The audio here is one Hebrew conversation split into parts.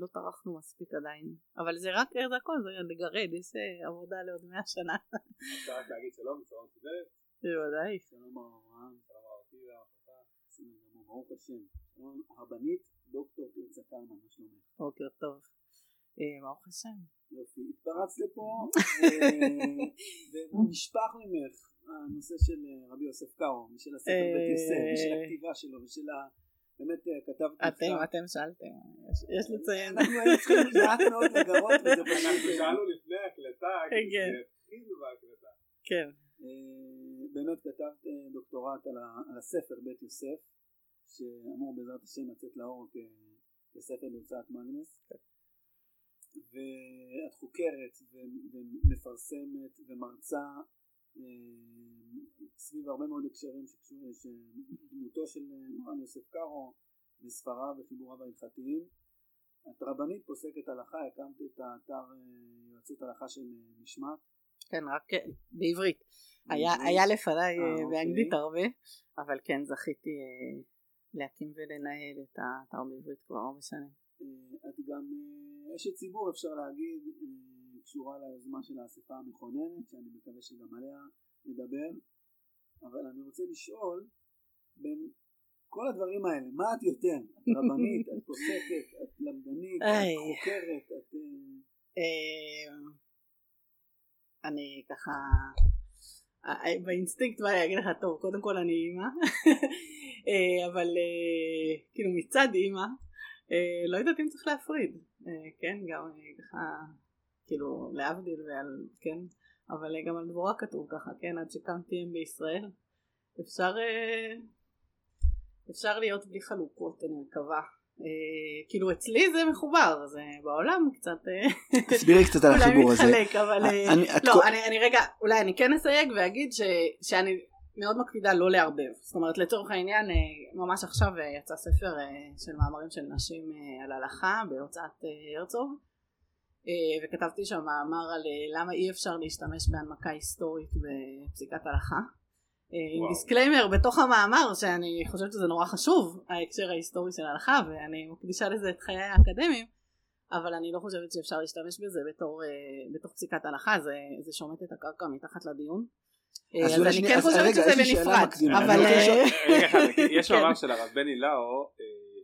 לא טרחנו מספיק עדיין. אבל זה רק, זה הכל, זה לגרד, יש אה, עבודה לעוד מאה שנה. אפשר רק להגיד שלום, שלום מסודרת. בוודאי. שלום אברהם, שלום בסדר גמור, ברוך השם. הרבנית דוקטור תרצה קלמן, מה שלומך? בוקר טוב. אה, ברוך השם. יופי, התפרצת לפה, אה, ונשפך ממך הנושא של רבי יוסף קארו, ושל הספר בית יוסף, ושל הכתיבה שלו, ושל ה... באמת כתבת אתם, אתם שאלתם, יש לציין. אנחנו היינו צריכים מעט מאוד לגרות, וזה פשוט... אנחנו שאלנו לפני ההקלטה, כן. התחילו בהקלטה. כן. באמת כתבת דוקטורט על הספר בית יוסף, שאמור בעזרת השם לצאת לאור כספר בהוצאת מגנס. ואת חוקרת ומפרסמת ומרצה סביב הרבה מאוד הקשרים שדמותו של מרן יוסף קארו וספריו וחיבוריו ההלכתיים. את רבנית פוסקת הלכה, הקמת את האתר יועצות הלכה של משמעת. כן, רק בעברית. היה, היה לפניי אה, באנגלית הרבה, אבל כן זכיתי אה, להקים ולנהל את האתר בעברית כבר הרבה שנים. אה, את גם אשת ציבור אפשר להגיד, קשורה ליוזמה של האספה המכוננת, שאני מקווה שגם עליה נדבר, אבל אני רוצה לשאול, בין כל הדברים האלה, מה את יותר? את רבנית, את פוסקת, את למדנית, את חוקרת, את... אני ככה באינסטינקט בא להגיד לך טוב קודם כל אני אימא אה, אבל אה, כאילו מצד אימא אה, לא יודעת אם צריך להפריד כן גם ככה כאילו להבדיל ועל כן? אבל גם על דבורה כתוב ככה כן? עד שקמתי אם בישראל. אפשר אפשר להיות בלי חלוקות אני מקווה. אה, כאילו אצלי זה מחובר זה בעולם קצת אה, תסבירי קצת על החיבור הזה. מתחלק, אבל אה, לא אני, אני רגע אולי אני כן אסייג ואגיד ש, שאני מאוד מקפידה לא לערבב. זאת אומרת לצורך העניין ממש עכשיו יצא ספר של מאמרים של נשים על הלכה בהוצאת הרצוג וכתבתי שם מאמר על למה אי אפשר להשתמש בהנמקה היסטורית בפסיקת הלכה. עם disclaimer בתוך המאמר שאני חושבת שזה נורא חשוב ההקשר ההיסטורי של ההלכה ואני מקדישה לזה את חיי האקדמיים אבל אני לא חושבת שאפשר להשתמש בזה בתור, בתוך פסיקת הלכה זה, זה שומט את הקרקע מתחת לדיון. אז, אז אני כן חושבת שזה בנפרד אבל יש מאמר של הרב בני לאו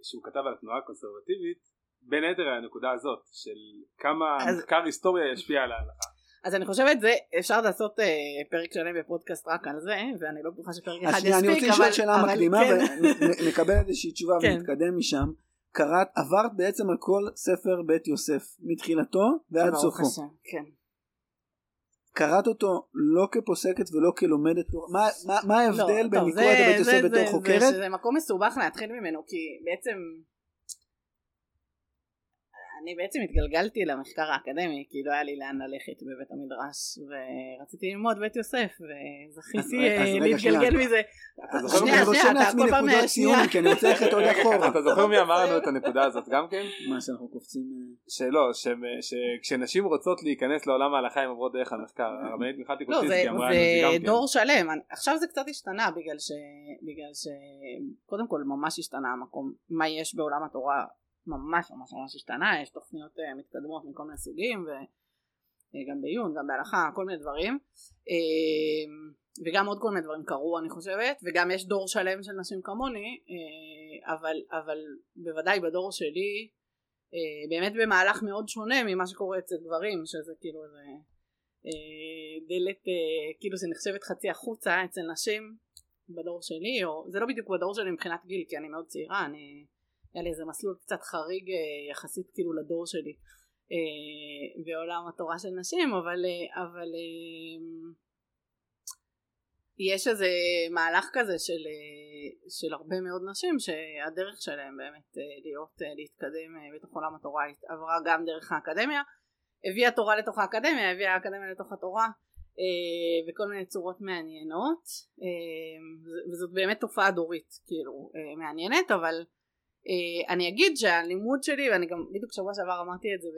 שהוא כתב על התנועה הקונסרבטיבית בין היתר הנקודה הזאת של כמה מחקר היסטוריה ישפיע על ההלכה אז אני חושבת זה אפשר לעשות uh, פרק שלם בפודקאסט רק על זה ואני לא בטוחה שפרק אחד יספיק אני רוצה לשאול שאלה מקדימה כן. ונקבל איזושהי תשובה כן. ונתקדם משם קראת עברת בעצם על כל ספר בית יוסף מתחילתו ועד סופו כן. קראת אותו לא כפוסקת ולא כלומדת מה, מה, מה ההבדל לא, בין לקרוא את בית יוסף בתור חוקרת? זה, זה מקום מסובך להתחיל ממנו כי בעצם אני בעצם התגלגלתי למחקר האקדמי כי לא היה לי לאן ללכת בבית המדרש ורציתי ללמוד בית יוסף וזכיתי להתגלגל מזה. אתה זוכר מי רושם לעצמי נקודות ציון כי אני רוצה ללכת עוד אחורה. אתה זוכר מי אמר לנו את הנקודה הזאת גם כן? מה שאנחנו קופצים? אה, שלא, שכשנשים רוצות להיכנס לעולם ההלכה הן עוברות דרך המחקר. הרבנית מיכל לא, אמרה לנו את זה גם כן. זה דור שלם. עכשיו זה קצת השתנה בגלל שקודם כל ממש השתנה המקום מה יש בעולם התורה ממש ממש ממש השתנה, יש תוכניות uh, מתקדמות מכל מיני סוגים וגם בעיון, גם בהלכה, כל מיני דברים. uh, וגם עוד כל מיני דברים קרו אני חושבת וגם יש דור שלם של נשים כמוני uh, אבל, אבל בוודאי בדור שלי uh, באמת במהלך מאוד שונה ממה שקורה אצל גברים שזה כאילו זה uh, דלת uh, כאילו שנחשבת חצי החוצה אצל נשים בדור שלי או זה לא בדיוק בדור שלי מבחינת גיל כי אני מאוד צעירה אני היה לי איזה מסלול קצת חריג אה, יחסית כאילו לדור שלי אה, בעולם התורה של נשים אבל, אה, אבל יש איזה מהלך כזה של, של הרבה מאוד נשים שהדרך שלהם באמת להיות להתקדם בתוך עולם התורה עברה גם דרך האקדמיה הביאה תורה לתוך האקדמיה הביאה האקדמיה לתוך התורה וכל מיני צורות מעניינות וזאת באמת תופעה דורית כאילו מעניינת אבל אני אגיד שהלימוד שלי ואני גם בדיוק שבוע שעבר אמרתי את זה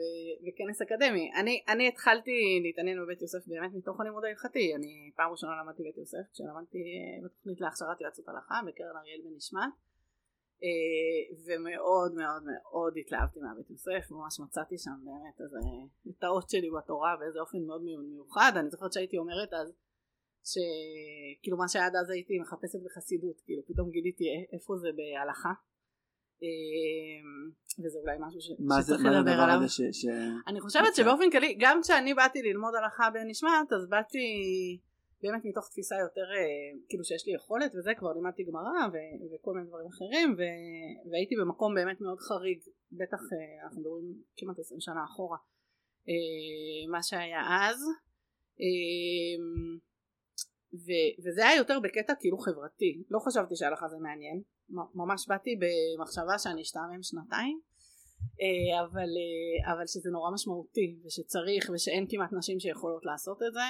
בכנס אקדמי אני, אני התחלתי להתעניין בבית יוסף באמת מתוך הלימוד ההלכתי. אני פעם ראשונה למדתי בית יוסף כשלמדתי uh, בתוכנית להכשרת יועצות הלכה בקרן אריאל בנשמת אה, ומאוד מאוד מאוד התלהבתי מהבית יוסף, ממש מצאתי שם באמת איזה טעות שלי בתורה באיזה אופן מאוד מיוחד, אני זוכרת שהייתי אומרת אז שכאילו מה שעד אז הייתי מחפשת בחסידות, כאילו פתאום גיליתי איפה זה בהלכה. אה, וזה אולי משהו שצריך לדבר עליו. ש, ש... אני חושבת שבאופן כללי, גם כשאני באתי ללמוד הלכה בנשמת, אז באתי באמת מתוך תפיסה יותר אה, כאילו שיש לי יכולת וזה כבר לימדתי גמרא ו- וכל מיני דברים אחרים ו- והייתי במקום באמת מאוד חריג בטח אה, אנחנו מדברים כמעט עשרים שנה אחורה אה, מה שהיה אז. ו- וזה היה יותר בקטע כאילו חברתי. לא חשבתי שההלכה זה מעניין ממש באתי במחשבה שאני אשתעמם שנתיים אבל, אבל שזה נורא משמעותי ושצריך ושאין כמעט נשים שיכולות לעשות את זה.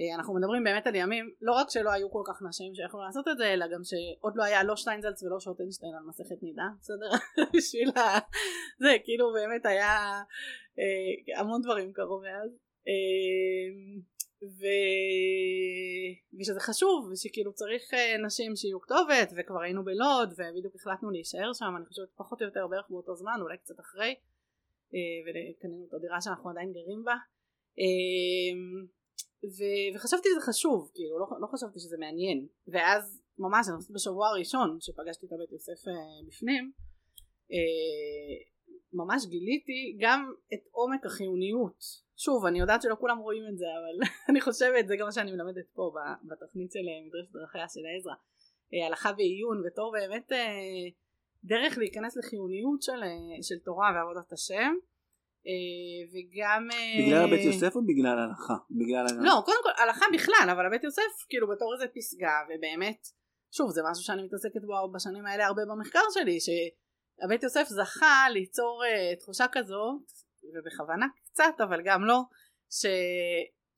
אה, אנחנו מדברים באמת על ימים לא רק שלא היו כל כך נשים שיכולו לעשות את זה אלא גם שעוד לא היה לא שטיינזלץ ולא שוטנשטיין על מסכת נידה בסדר? בשביל ה... זה כאילו באמת היה אה, המון דברים קרו מאז. אה, ו... ושזה חשוב ושכאילו צריך אה, נשים שיהיו כתובת וכבר היינו בלוד ובדיוק החלטנו להישאר שם אני חושבת פחות או יותר בערך באותו זמן אולי קצת אחרי אה, וקנינו את הדירה שאנחנו עדיין גרים בה אה, ו- וחשבתי שזה חשוב, כאילו, לא, לא חשבתי שזה מעניין. ואז ממש, אני חושבת בשבוע הראשון שפגשתי את הבית יוסף אה, בפנים, ממש גיליתי גם את עומק החיוניות. שוב, אני יודעת שלא כולם רואים את זה, אבל אני חושבת, זה גם מה שאני מלמדת פה בתוכנית של אה, מדרשת דרכיה של עזרא. אה, הלכה ועיון בתור באמת אה, דרך להיכנס לחיוניות של, של תורה ועבודת השם. וגם... בגלל הבית יוסף או בגלל הלכה? בגלל... לא, קודם כל הלכה בכלל, אבל הבית יוסף כאילו בתור איזה פסגה, ובאמת, שוב, זה משהו שאני מתעסקת בו בשנים האלה הרבה במחקר שלי, שהבית יוסף זכה ליצור uh, תחושה כזאת, ובכוונה קצת, אבל גם לא, ש...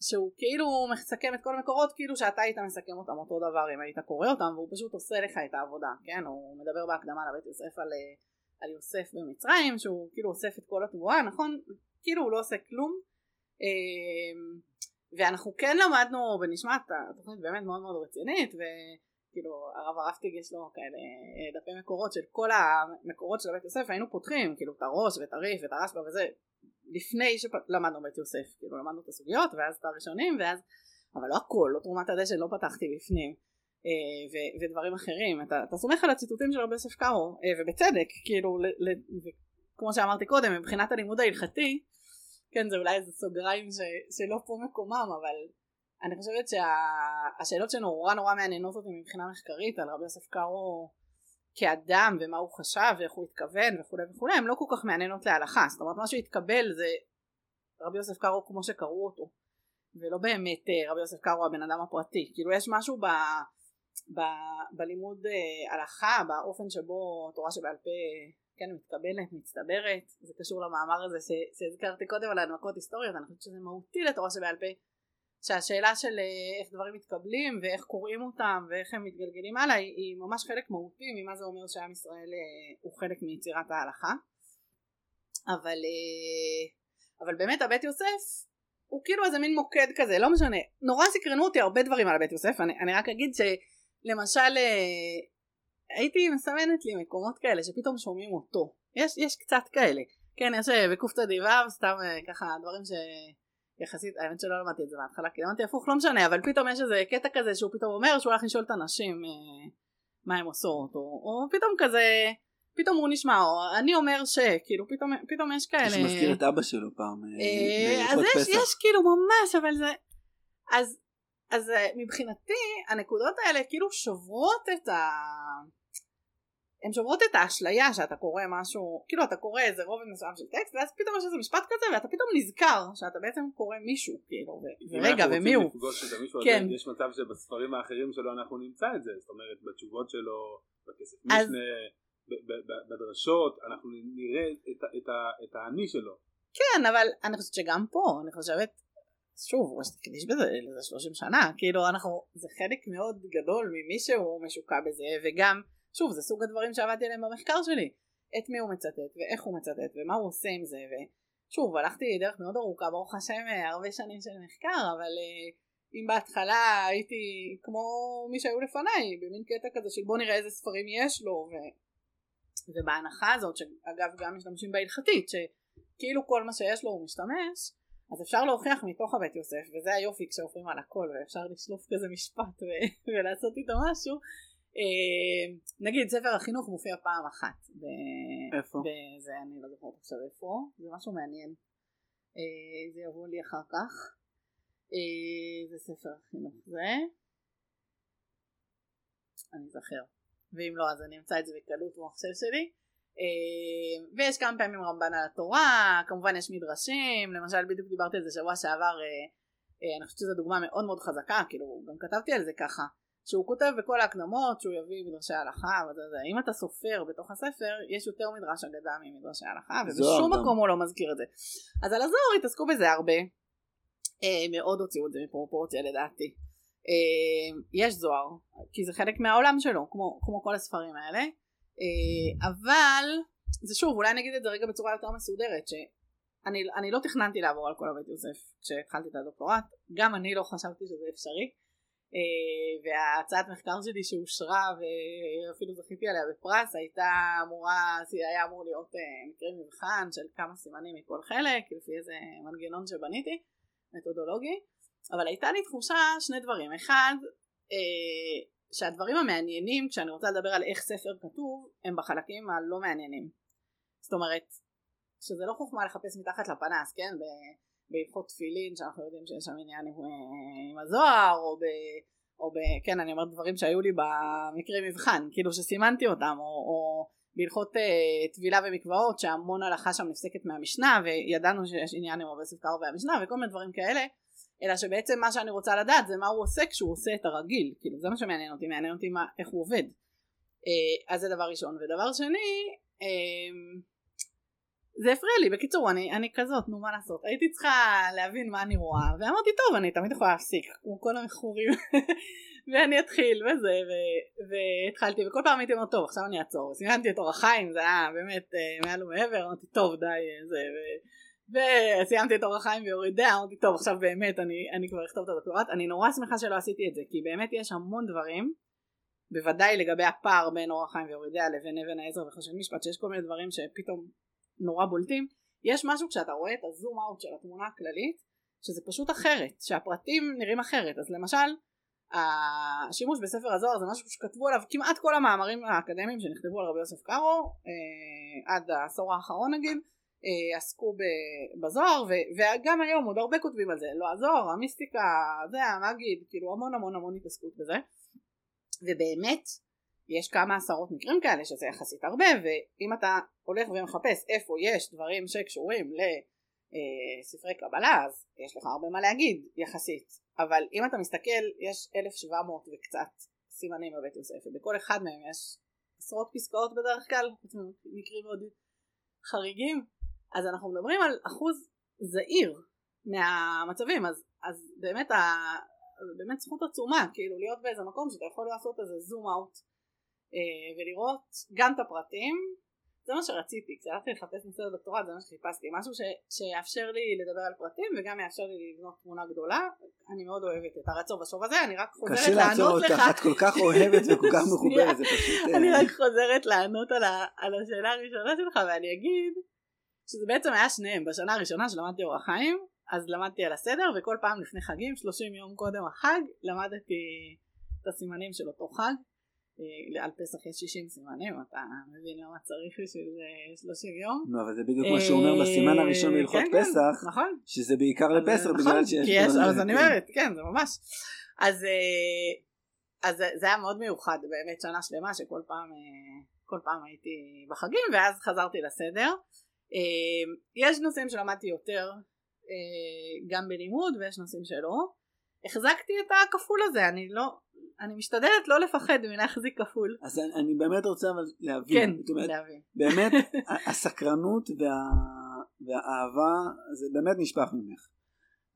שהוא כאילו מסכם את כל המקורות כאילו שאתה היית מסכם אותם אותו דבר אם היית קורא אותם והוא פשוט עושה לך את העבודה כן? הוא מדבר בהקדמה לבית יוסף על על יוסף במצרים שהוא כאילו אוסף את כל התבואה נכון? כאילו הוא לא עושה כלום. אמ, ואנחנו כן למדנו בנשמת התוכנית באמת מאוד מאוד רצינית וכאילו הרב הרפטיג יש לו כאלה אה, דפי מקורות של כל המקורות של בית יוסף היינו פותחים כאילו את הראש ואת הריף ואת הרשב"א וזה לפני שלמדנו בית יוסף כאילו למדנו את הסוגיות ואז את הראשונים ואז אבל לא הכל לא תרומת הדשן לא פתחתי בפנים אה, ו- ודברים אחרים. אתה, אתה סומך על הציטוטים של רבי יוסף קארו אה, ובצדק כאילו ל- ל- כמו שאמרתי קודם מבחינת הלימוד ההלכתי כן זה אולי איזה סוגריים ש- שלא פה מקומם אבל אני חושבת שהשאלות שה- שנורא נורא מעניינות אותי מבחינה מחקרית על רבי יוסף קארו כאדם ומה הוא חשב ואיך הוא התכוון וכולי וכולי הם לא כל כך מעניינות להלכה. זאת אומרת מה שהתקבל זה רבי יוסף קארו כמו שקראו אותו ולא באמת אה, רבי יוסף קארו הבן אדם הפרטי. כאילו יש משהו ב... ב- בלימוד אה, הלכה, באופן שבו תורה שבעל פה כן מתקבלת, מצטברת, זה קשור למאמר הזה שהזכרתי קודם על הנמקות היסטוריות, אני חושבת שזה מהותי לתורה שבעל פה, שהשאלה של אה, איך דברים מתקבלים ואיך קוראים אותם ואיך הם מתגלגלים הלאה היא, היא ממש חלק מהותי ממה זה אומר שעם ישראל אה, הוא חלק מיצירת ההלכה, אבל, אבל באמת הבית יוסף הוא כאילו איזה מין מוקד כזה, לא משנה, נורא סקרנו אותי הרבה דברים על הבית יוסף, אני, אני רק אגיד ש... למשל אה, הייתי מסמנת לי מקומות כאלה שפתאום שומעים אותו. יש, יש קצת כאלה. כן יש אה, דיבב סתם אה, ככה דברים שיחסית האמת שלא למדתי את זה בהתחלה כי למדתי הפוך לא משנה אבל פתאום יש איזה קטע כזה שהוא פתאום אומר שהוא הולך לשאול את הנשים מה הן עושות או, או פתאום כזה פתאום הוא נשמע או אני אומר שכאילו פתאום, פתאום יש כאלה. שמזכיר את אבא שלו פעם אז יש, יש כאילו ממש אבל זה אז אז אה, מבחינתי הנקודות האלה כאילו שוברות את ה... הן שוברות את האשליה שאתה קורא משהו, כאילו אתה קורא איזה רובד מסוים של טקסט ואז פתאום יש איזה משפט כזה ואתה פתאום נזכר שאתה בעצם קורא מישהו כאילו ורגע ומי הוא. כן. יש מצב שבספרים האחרים שלו אנחנו נמצא את זה, זאת אומרת בתשובות שלו, בכסף משנה, בדרשות, אנחנו נראה את האני שלו. כן אבל אני חושבת שגם פה אני חושבת שוב, הוא הקדיש בזה לזה 30 שנה, כאילו אנחנו, זה חלק מאוד גדול ממי שהוא משוקע בזה, וגם, שוב, זה סוג הדברים שעבדתי עליהם במחקר שלי, את מי הוא מצטט, ואיך הוא מצטט, ומה הוא עושה עם זה, ושוב, הלכתי דרך מאוד ארוכה, ברוך השם, הרבה שנים של מחקר, אבל אה, אם בהתחלה הייתי כמו מי שהיו לפניי, במין קטע כזה של בוא נראה איזה ספרים יש לו, ו... ובהנחה הזאת שאגב גם משתמשים בהלכתית שכאילו כל מה שיש לו הוא משתמש אז אפשר להוכיח מתוך הבית יוסף וזה היופי כשעוברים על הכל ואפשר לשלוף כזה משפט ו- ולעשות איתו משהו אה, נגיד ספר החינוך מופיע פעם אחת ב- איפה? בזה אני לא זוכרת עכשיו איפה. זה משהו מעניין. אה, זה יבוא לי אחר כך. אה, זה ספר החינוך זה. אני זוכר ואם לא אז אני אמצא את זה בקלות במחשב שלי. אה, ויש כמה פעמים רמב"ן על התורה כמובן יש מדרשים למשל בדיוק דיברתי על זה שבוע שעבר אה, אה, אני חושבת שזו דוגמה מאוד מאוד חזקה כאילו גם כתבתי על זה ככה שהוא כותב בכל ההקדמות שהוא יביא מדרשי הלכה וזה זה אם אתה סופר בתוך הספר יש יותר מדרש אגדה ממדרשי הלכה ובשום. מקום הוא לא מזכיר את זה. אז על הזוהר התעסקו בזה הרבה. אה, מאוד הוציאו את זה מפרופורציה לדעתי. אה, יש זוהר כי זה חלק מהעולם שלו כמו, כמו כל הספרים האלה. אה, אבל זה שוב אולי נגיד את זה רגע בצורה יותר מסודרת שאני אני לא תכננתי לעבור על כל הבית יוסף כשהתחלתי את הדוקטורט גם אני לא חשבתי שזה אפשרי וההצעת מחקר שלי שאושרה ואפילו זכיתי עליה בפרס הייתה אמורה, היה אמור להיות אה, מקרה מבחן של כמה סימנים מכל חלק לפי איזה מנגנון שבניתי מתודולוגי אבל הייתה לי תחושה שני דברים. אחד אה, שהדברים המעניינים כשאני רוצה לדבר על איך ספר כתוב הם בחלקים הלא מעניינים. זאת אומרת שזה לא חוכמה לחפש מתחת לפנס כן בהלכות תפילין שאנחנו יודעים שיש שם עניין עם, עם הזוהר או ב... או ב... כן אני אומרת דברים שהיו לי במקרה מבחן כאילו שסימנתי אותם או, או בהלכות uh, טבילה ומקוואות שהמון הלכה שם נפסקת מהמשנה וידענו שיש עניין עם הרבה ספקר והמשנה וכל מיני דברים כאלה אלא שבעצם מה שאני רוצה לדעת זה מה הוא עושה כשהוא עושה את הרגיל כאילו זה מה שמעניין אותי מעניין אותי מה, איך הוא עובד. uh, אז זה דבר ראשון. ודבר שני uh, זה הפריע לי בקיצור אני, אני כזאת נו מה לעשות? הייתי צריכה להבין מה אני רואה ואמרתי טוב אני תמיד יכולה להפסיק כמו כל המכורים. ואני אתחיל וזה ו, והתחלתי וכל פעם הייתי אומרת טוב עכשיו אני אעצור. סימנתי את אורח חיים זה היה באמת uh, מעל ומעבר אמרתי טוב די זה ו... וסיימתי את אורח חיים ויורידיה אמרתי טוב עכשיו באמת אני, אני כבר אכתוב את הדוקטורט אני נורא שמחה שלא עשיתי את זה כי באמת יש המון דברים בוודאי לגבי הפער בין אורח חיים ויורידיה לבין אבן העזר וחשב משפט שיש כל מיני דברים שפתאום נורא בולטים. יש משהו כשאתה רואה את הזום אאוט של התמונה הכללית שזה פשוט אחרת שהפרטים נראים אחרת. אז למשל השימוש בספר הזוהר זה משהו שכתבו עליו כמעט כל המאמרים האקדמיים שנכתבו על רבי יוסף קארו אה, עד העשור האחרון נגיד אה, עסקו בזוהר וגם היום עוד הרבה כותבים על זה. לא הזוהר המיסטיקה זה המגיד כאילו המון המון המון התעסקות בזה. ובאמת יש כמה עשרות מקרים כאלה שזה יחסית הרבה ואם אתה הולך ומחפש איפה יש דברים שקשורים לספרי קבלה אז יש לך הרבה מה להגיד יחסית. אבל אם אתה מסתכל יש 1700 וקצת סימנים בבית יוסף ובכל אחד מהם יש עשרות פסקאות בדרך כלל מקרים מאוד חריגים אז אנחנו מדברים על אחוז זעיר מהמצבים. אז, אז באמת, ה, באמת זכות עצומה כאילו להיות באיזה מקום שאתה יכול לעשות איזה זום אאוט אה, ולראות גם את הפרטים. זה מה שרציתי כשהלכתי לחפש נושא לדוקטורט זה מה שחיפשתי. משהו ש, שיאפשר לי לדבר על פרטים וגם יאפשר לי לבנות תמונה גדולה. אני מאוד אוהבת את הרצון בשוב הזה אני רק חוזרת לענות לך קשה לעצור אותך את כל כך אוהבת וכל כך מחוברת זה פשוט אה, אני רק חוזרת לענות על, ה, על השאלה הראשונה שלך ואני אגיד שזה בעצם היה שניהם. בשנה הראשונה שלמדתי אורח חיים אז למדתי על הסדר וכל פעם לפני חגים 30 יום קודם החג למדתי את הסימנים של אותו חג. אה, על פסח יש 60 סימנים, אתה מבין למה צריך בשביל 30 יום? לא, אבל זה בדיוק מה שהוא אומר בסימן הראשון בהלכות כן, כן, פסח, נכון. שזה בעיקר לפסח נכון, בגלל שיש... אז אני כן. אומרת, כן, זה ממש. אז אה, זה- היה מאוד מיוחד, באמת שנה שלמה שכל פעם, אה, כל פעם הייתי בחגים ואז חזרתי לסדר. אה, יש נושאים שלמדתי יותר אה, גם בלימוד ויש נושאים שלא. החזקתי את הכפול הזה, אני לא, אני משתדלת לא לפחד מלהחזיק כפול. אז אני- אני באמת רוצה אבל להבין, כן, אומרת, להבין. באמת הסקרנות וה... והאהבה זה באמת נשפך ממך.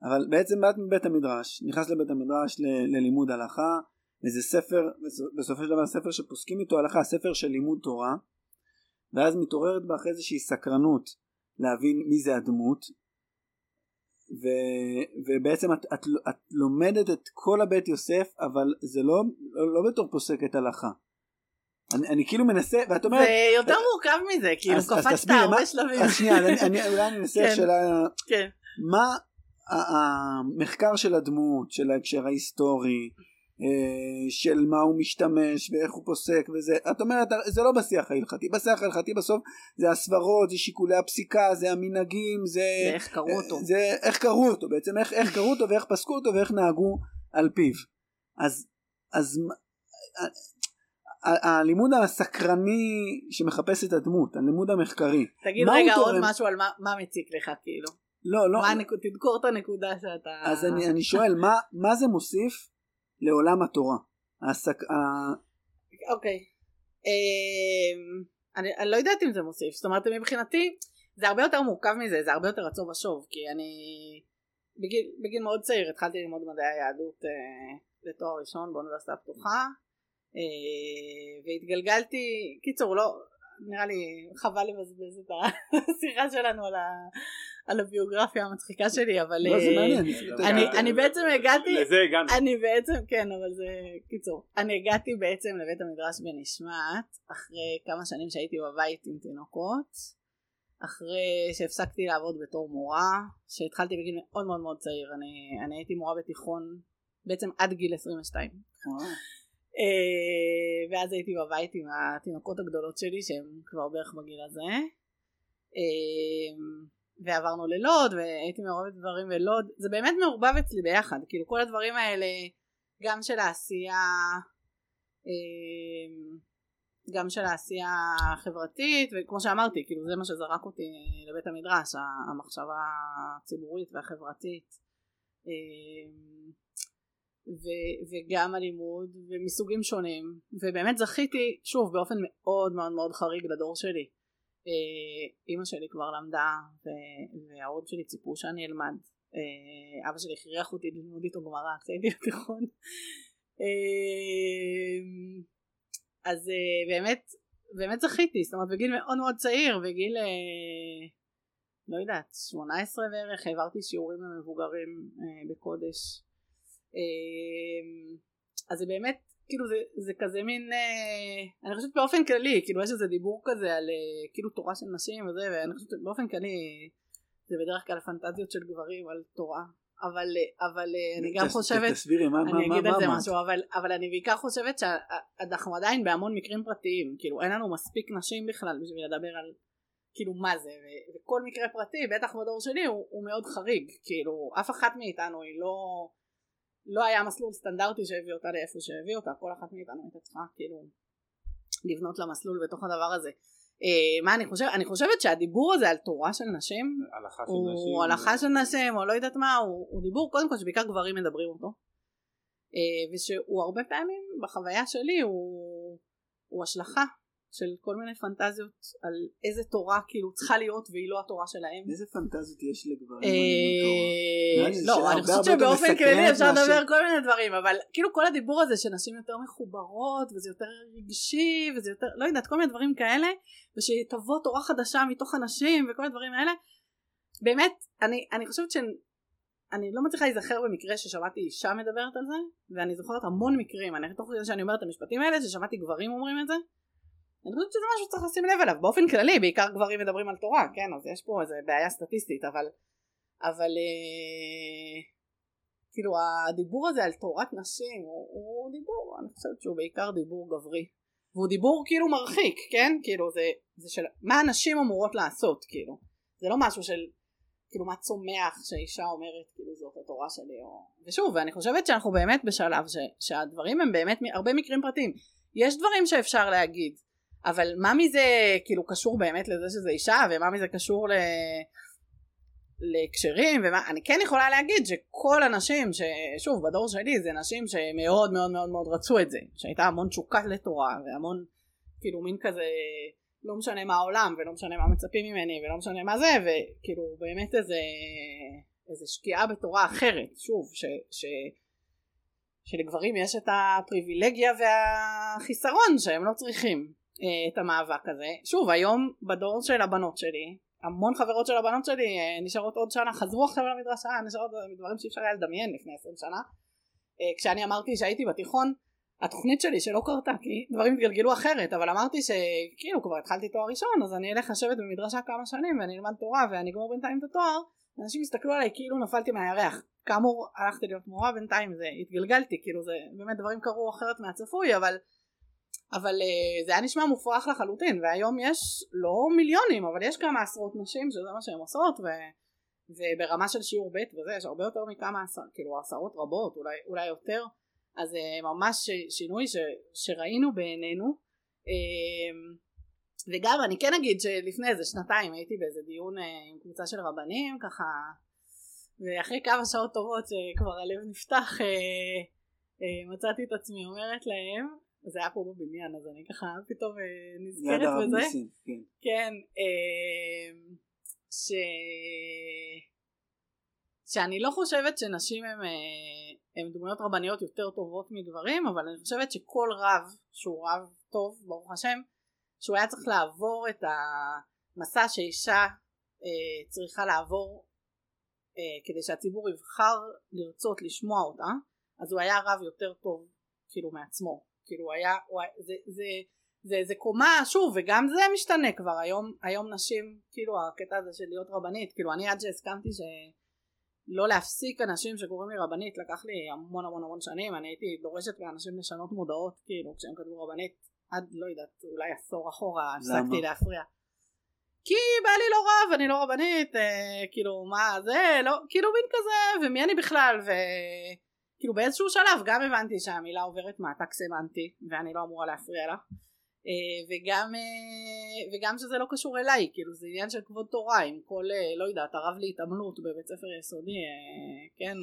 אבל בעצם באת מבית המדרש, נכנס לבית המדרש ל... ללימוד הלכה, איזה ספר, בסופ- בסופו של דבר ספר שפוסקים איתו הלכה, ספר של לימוד תורה, ואז מתעוררת בך איזושהי סקרנות להבין מי זה הדמות, ו... ובעצם את, את, את לומדת את כל הבית יוסף, אבל זה לא, לא, לא בתור פוסקת הלכה. אני, אני כאילו מנסה, ואת אומרת... זה יותר מורכב מזה, כאילו אז- קפצת הרבה שלבים. אז שנייה, אני- אני- אולי אני אנסה כן. שאלה, כן. מה המחקר של הדמות, של ההקשר ההיסטורי, של מה הוא משתמש ואיך הוא פוסק וזה, את אומרת זה לא בשיח ההלכתי, בשיח ההלכתי בסוף זה הסברות, זה שיקולי הפסיקה, זה המנהגים, זה, ואיך קראו אותו. זה איך קראו אותו בעצם, איך, איך קראו אותו ואיך פסקו אותו ואיך נהגו על פיו. אז, אז מה- ה- ה- הלימוד הסקרני שמחפש את הדמות, הלימוד המחקרי, תגיד רגע עוד תורם? משהו על מה- מה מציק לך, כאילו. לא, לא, מה הנקוד- תדקור את הנקודה שאתה... אז אני, אני שואל, מה, מה זה מוסיף לעולם התורה? הסק... ה... אוקיי. אמ, אני לא יודעת אם זה מוסיף, זאת אומרת מבחינתי זה הרבה יותר מורכב מזה, זה הרבה יותר עצוב ושוב, כי אני בגיל, בגיל מאוד צעיר התחלתי ללמוד מדעי היהדות אה, לתואר ראשון באוניברסיטה הפתוחה אה, והתגלגלתי, קיצור לא, נראה לי חבל לבזבז את השיחה שלנו על, ה, על הביוגרפיה המצחיקה שלי, אבל לא, זה אה, מעניין. אני, אני בעצם הגעתי לזה הגענו. אני בעצם, כן, אבל זה קיצור. אני הגעתי בעצם לבית המדרש בנשמת, אחרי כמה שנים שהייתי בבית עם תינוקות, אחרי שהפסקתי לעבוד בתור מורה, שהתחלתי בגיל מאוד מאוד מאוד צעיר, אני, אני הייתי מורה בתיכון בעצם עד גיל 22. אה, ואז הייתי בבית עם התינוקות הגדולות שלי שהן כבר בערך בגיל הזה. אה, ועברנו ללוד והייתי מעורבת דברים בלוד. זה באמת מעורבב אצלי ביחד. כאילו כל הדברים האלה גם של העשייה אה, גם של העשייה החברתית וכמו שאמרתי כאילו זה מה שזרק אותי לבית המדרש המחשבה הציבורית והחברתית ו- וגם הלימוד ומסוגים שונים. ובאמת זכיתי שוב באופן מאוד מאוד מאוד חריג לדור שלי. אה, אימא שלי כבר למדה ו- וההורים שלי ציפו שאני אלמד. אה, אבא שלי הכריח אותי ללמוד איתו גמרא כשהייתי בתיכון. אה, אז באמת באמת זכיתי. זאת אומרת בגיל מאוד מאוד צעיר בגיל לא יודעת 18 בערך העברתי שיעורים למבוגרים בקודש אז זה באמת כאילו זה, זה כזה מין אה, אני חושבת באופן כללי כאילו יש איזה דיבור כזה על אה, כאילו תורה של נשים וזה ואני חושבת באופן כללי זה בדרך כלל פנטזיות של גברים על תורה אבל אה, אבל אני גם חושבת תסבירי מה אני מה אגיד מה על זה אמרת? משהו אבל, אבל אני בעיקר חושבת שאנחנו עדיין בהמון מקרים פרטיים כאילו אין לנו מספיק נשים בכלל בשביל לדבר על כאילו מה זה ו- וכל מקרה פרטי בטח בדור שלי הוא, הוא מאוד חריג כאילו אף אחת מאיתנו היא לא לא היה מסלול סטנדרטי שהביא אותה לאיפה שהביא אותה כל אחת מאיתנו הייתה צריכה כאילו לבנות לה מסלול בתוך הדבר הזה. אה, מה אני חושבת אני חושבת שהדיבור הזה על תורה של נשים הלכה של נשים. הוא הלכה של נשים או לא יודעת מה הוא, הוא דיבור קודם כל שבעיקר גברים מדברים אותו. אה, ושהוא הרבה פעמים בחוויה שלי הוא, הוא השלכה של כל מיני פנטזיות על איזה תורה כאילו צריכה להיות והיא לא התורה שלהם. איזה פנטזיות יש לגברים אה, לא, אני חושבת שבאופן כללי אפשר לדבר כל מיני דברים, אבל כאילו כל הדיבור הזה שנשים יותר מחוברות, וזה יותר רגשי, וזה יותר, לא יודעת, כל מיני דברים כאלה, ושתבוא תורה חדשה מתוך הנשים, וכל הדברים האלה, באמת, אני, אני חושבת ש... אני לא מצליחה להיזכר במקרה ששמעתי אישה מדברת על זה, ואני זוכרת המון מקרים, אני תוך כדי שאני אומרת את המשפטים האלה, ששמעתי גברים אומרים את זה, אני חושבת שזה משהו שצריך לשים לב אליו, באופן כללי, בעיקר גברים מדברים על תורה, כן, אז יש פה איזה בעיה סטטיסטית, אבל, אבל אה, כאילו הדיבור הזה על תורת נשים הוא, הוא דיבור, אני חושבת שהוא בעיקר דיבור גברי, והוא דיבור כאילו מרחיק, כן, כאילו זה, זה של מה הנשים אמורות לעשות, כאילו, זה לא משהו של כאילו מה צומח שאישה אומרת כאילו זאת התורה שלי או... ושוב ואני חושבת שאנחנו באמת בשלב ש... שהדברים הם באמת הרבה מקרים פרטיים. יש דברים שאפשר להגיד אבל מה מזה כאילו קשור באמת לזה שזה אישה ומה מזה קשור ל... להקשרים ומה אני כן יכולה להגיד שכל הנשים ששוב בדור שלי זה נשים שמאוד מאוד מאוד מאוד רצו את זה שהייתה המון תשוקה לתורה והמון כאילו מין כזה לא משנה מה העולם ולא משנה מה מצפים ממני ולא משנה מה זה וכאילו באמת איזה איזה שקיעה בתורה אחרת שוב ש, ש, שלגברים יש את הפריבילגיה והחיסרון שהם לא צריכים את המאבק הזה. שוב היום בדור של הבנות שלי המון חברות של הבנות שלי אה, נשארות עוד שנה חזרו עכשיו למדרשה נשארות דברים שאי אפשר היה לדמיין לפני 20 שנה. אה, כשאני אמרתי שהייתי בתיכון התוכנית שלי שלא קרתה כי דברים התגלגלו אחרת אבל אמרתי שכאילו כבר התחלתי תואר ראשון אז אני אלך לשבת במדרשה כמה שנים ואני אלמד תורה ואני אגמור בינתיים את התואר. אנשים יסתכלו עליי כאילו נפלתי מהירח. כאמור הלכתי להיות מורה בינתיים זה התגלגלתי כאילו זה באמת דברים קרו אחרת מהצפוי אבל אבל uh, זה היה נשמע מופרך לחלוטין והיום יש לא מיליונים אבל יש כמה עשרות נשים שזה מה שהן עושות ו, וברמה של שיעור ב' וזה יש הרבה יותר מכמה עשר, כאילו עשרות רבות אולי, אולי יותר. אז זה uh, ממש שינוי ש, שראינו בעינינו. uh, וגם אני כן אגיד שלפני איזה שנתיים הייתי באיזה דיון עם קבוצה של רבנים ככה ואחרי כמה שעות טובות שכבר הלב נפתח מצאתי את עצמי אומרת להם זה היה פה בבניין אז אני ככה פתאום אה, נזכרת בזה. כן. כן אה, ש... שאני לא חושבת שנשים הם, אה, הם דמויות רבניות יותר טובות מגברים אבל אני חושבת שכל רב שהוא רב טוב ברוך השם שהוא היה צריך לעבור את המסע שאישה אה, צריכה לעבור אה, כדי שהציבור יבחר לרצות לשמוע אותה אז הוא היה רב יותר טוב כאילו מעצמו כאילו היה, זה, זה, זה, זה קומה, שוב, וגם זה משתנה כבר, היום, היום נשים, כאילו הקטע הזה של להיות רבנית, כאילו אני עד שהסכמתי שלא להפסיק אנשים שקוראים לי רבנית, לקח לי המון המון המון שנים, אני הייתי דורשת מאנשים לשנות מודעות, כאילו, כשהם כתבו רבנית, עד לא יודעת, אולי עשור אחורה, הפסקתי להפריע. כי בא לי לא רב, אני לא רבנית, אה, כאילו מה זה, לא, כאילו מין כזה, ומי אני בכלל, ו... כאילו באיזשהו שלב גם הבנתי שהמילה עוברת מעתק סמנטי ואני לא אמורה להפריע לה. אה, וגם, אה, וגם שזה לא קשור אליי כאילו זה עניין של כבוד תורה עם כל אה, לא יודעת הרב להתעמלות בבית ספר יסודי כן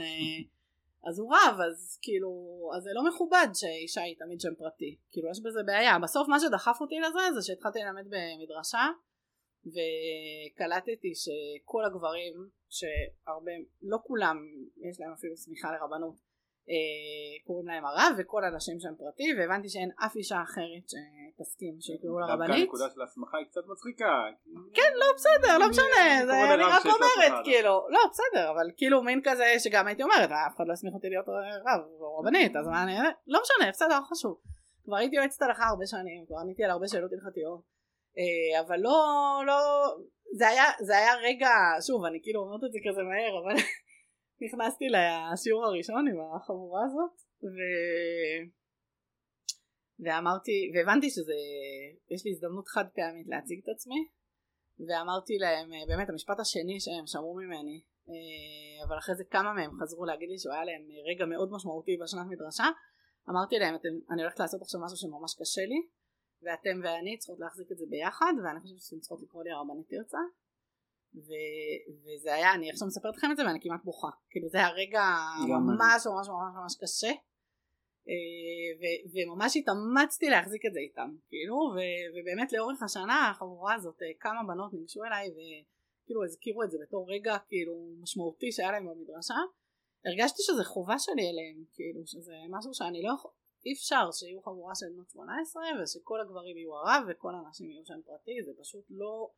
אז הוא רב אז כאילו אז זה לא מכובד שאישה היא תמיד שם פרטי. כאילו יש בזה בעיה. בסוף מה שדחף אותי לזה זה שהתחלתי ללמד במדרשה וקלטתי שכל הגברים שהרבה לא כולם יש להם אפילו סמיכה לרבנות קוראים להם הרב וכל הנשים שם פרטי והבנתי שאין אף אישה אחרת שתסכים שיקראו לה רבנית. דווקא הנקודה של ההסמכה היא קצת מצחיקה. כן לא בסדר לא משנה אני רק אומרת כאילו לא בסדר אבל כאילו מין כזה שגם הייתי אומרת אף אחד לא הסמיך אותי להיות רב או רבנית אז מה אני לא משנה בסדר לא חשוב. כבר הייתי יועצת הלכה הרבה שנים כבר עניתי על הרבה שאלות הלכתיות אה, אבל לא לא זה היה זה היה רגע שוב אני כאילו אומרת את זה כזה מהר אבל נכנסתי לשיעור הראשון עם החבורה הזאת ו... ואמרתי והבנתי שזה יש לי הזדמנות חד פעמית להציג את עצמי ואמרתי להם באמת המשפט השני שהם שמעו ממני אה, אבל אחרי זה כמה מהם חזרו להגיד לי שהוא היה להם רגע מאוד משמעותי בשנת מדרשה אמרתי להם אתם, אני הולכת לעשות עכשיו משהו שממש קשה לי ואתם ואני צריכות להחזיק את זה ביחד ואני חושבת שאתם צריכות לקרוא לי הרבנית תרצה ו, וזה היה, אני עכשיו מספרת לכם את זה ואני כמעט בוכה, כאילו זה היה רגע ממש ממש ממש ממש קשה. אה, ו, וממש התאמצתי להחזיק את זה איתם, כאילו, ו, ובאמת לאורך השנה החבורה הזאת אה, כמה בנות ניגשו אליי וכאילו הזכירו את זה בתור רגע כאילו משמעותי שהיה להם במדרשה, הרגשתי שזה חובה שלי אליהם, כאילו שזה משהו שאני לא יכול, אי אפשר שיהיו חבורה של בנות 18 ושכל הגברים יהיו הרב וכל הנשים יהיו שם פרטי, זה פשוט לא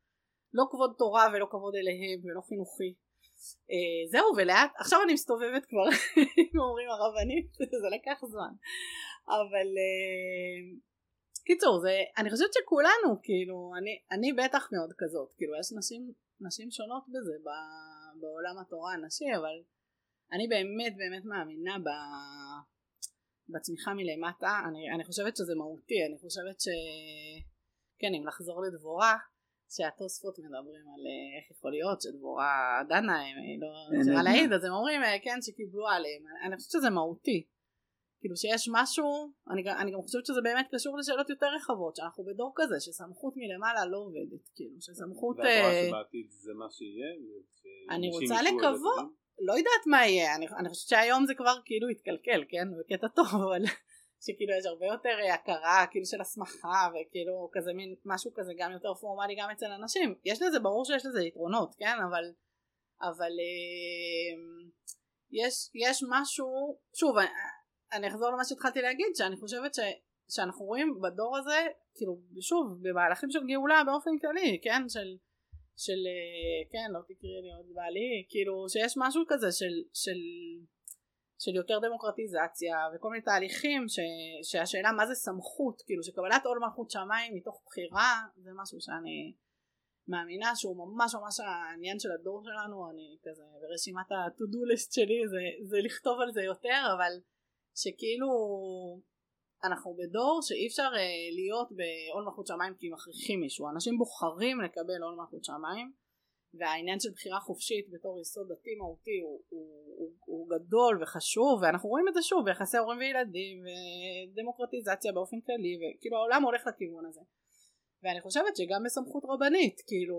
לא כבוד תורה ולא כבוד אליהם ולא חינוכי. אה, זהו ולאט עכשיו אני מסתובבת כבר אם אומרים הרבנית זה לקח זמן. אבל אה, קיצור זה אני חושבת שכולנו כאילו אני, אני בטח מאוד כזאת כאילו יש נשים, נשים שונות בזה ב, בעולם התורה הנשי אבל אני באמת באמת מאמינה ב, בצמיחה מלמטה. אני, אני חושבת שזה מהותי אני חושבת ש... כן אם לחזור לדבורה שהתוספות מדברים על אה, איך יכול להיות שדבורה דנה הם לא צריכה להעיד אז הם אומרים אה, כן שקיבלו עליהם. אני חושבת שזה מהותי. כאילו שיש משהו אני, אני גם חושבת שזה באמת קשור לשאלות יותר רחבות שאנחנו בדור כזה שסמכות מלמעלה לא עובדת כאילו שסמכות ואת רואה שבעתיד זה מה שיהיה אני רוצה לקוות לא יודעת מה יהיה אני, אני חושבת שהיום זה כבר כאילו התקלקל כן? בקטע טוב אבל שכאילו יש הרבה יותר הכרה כאילו של הסמכה וכאילו כזה מין משהו כזה גם יותר פורמלי גם אצל אנשים יש לזה ברור שיש לזה יתרונות כן? אבל אבל אה, יש יש משהו שוב אני, אני אחזור למה שהתחלתי להגיד שאני חושבת ש, שאנחנו רואים בדור הזה כאילו שוב במהלכים של גאולה באופן כללי כן? של של אה, כן לא תקראי לי עוד בעלי כאילו שיש משהו כזה של של של יותר דמוקרטיזציה וכל מיני תהליכים ש, שהשאלה מה זה סמכות כאילו שקבלת עול מלכות שמיים מתוך בחירה זה משהו שאני מאמינה שהוא ממש ממש העניין של הדור שלנו אני כזה ברשימת ה-to do list שלי זה, זה לכתוב על זה יותר אבל שכאילו אנחנו בדור שאי אפשר uh, להיות בעול מלכות שמיים כי מכריחים מישהו. אנשים בוחרים לקבל עול מלכות שמיים והעניין של בחירה חופשית בתור יסוד דתי מהותי הוא, הוא, הוא, הוא גדול וחשוב ואנחנו רואים את זה שוב ביחסי הורים וילדים ודמוקרטיזציה באופן כללי וכאילו העולם הולך לכיוון הזה. ואני חושבת שגם בסמכות רבנית כאילו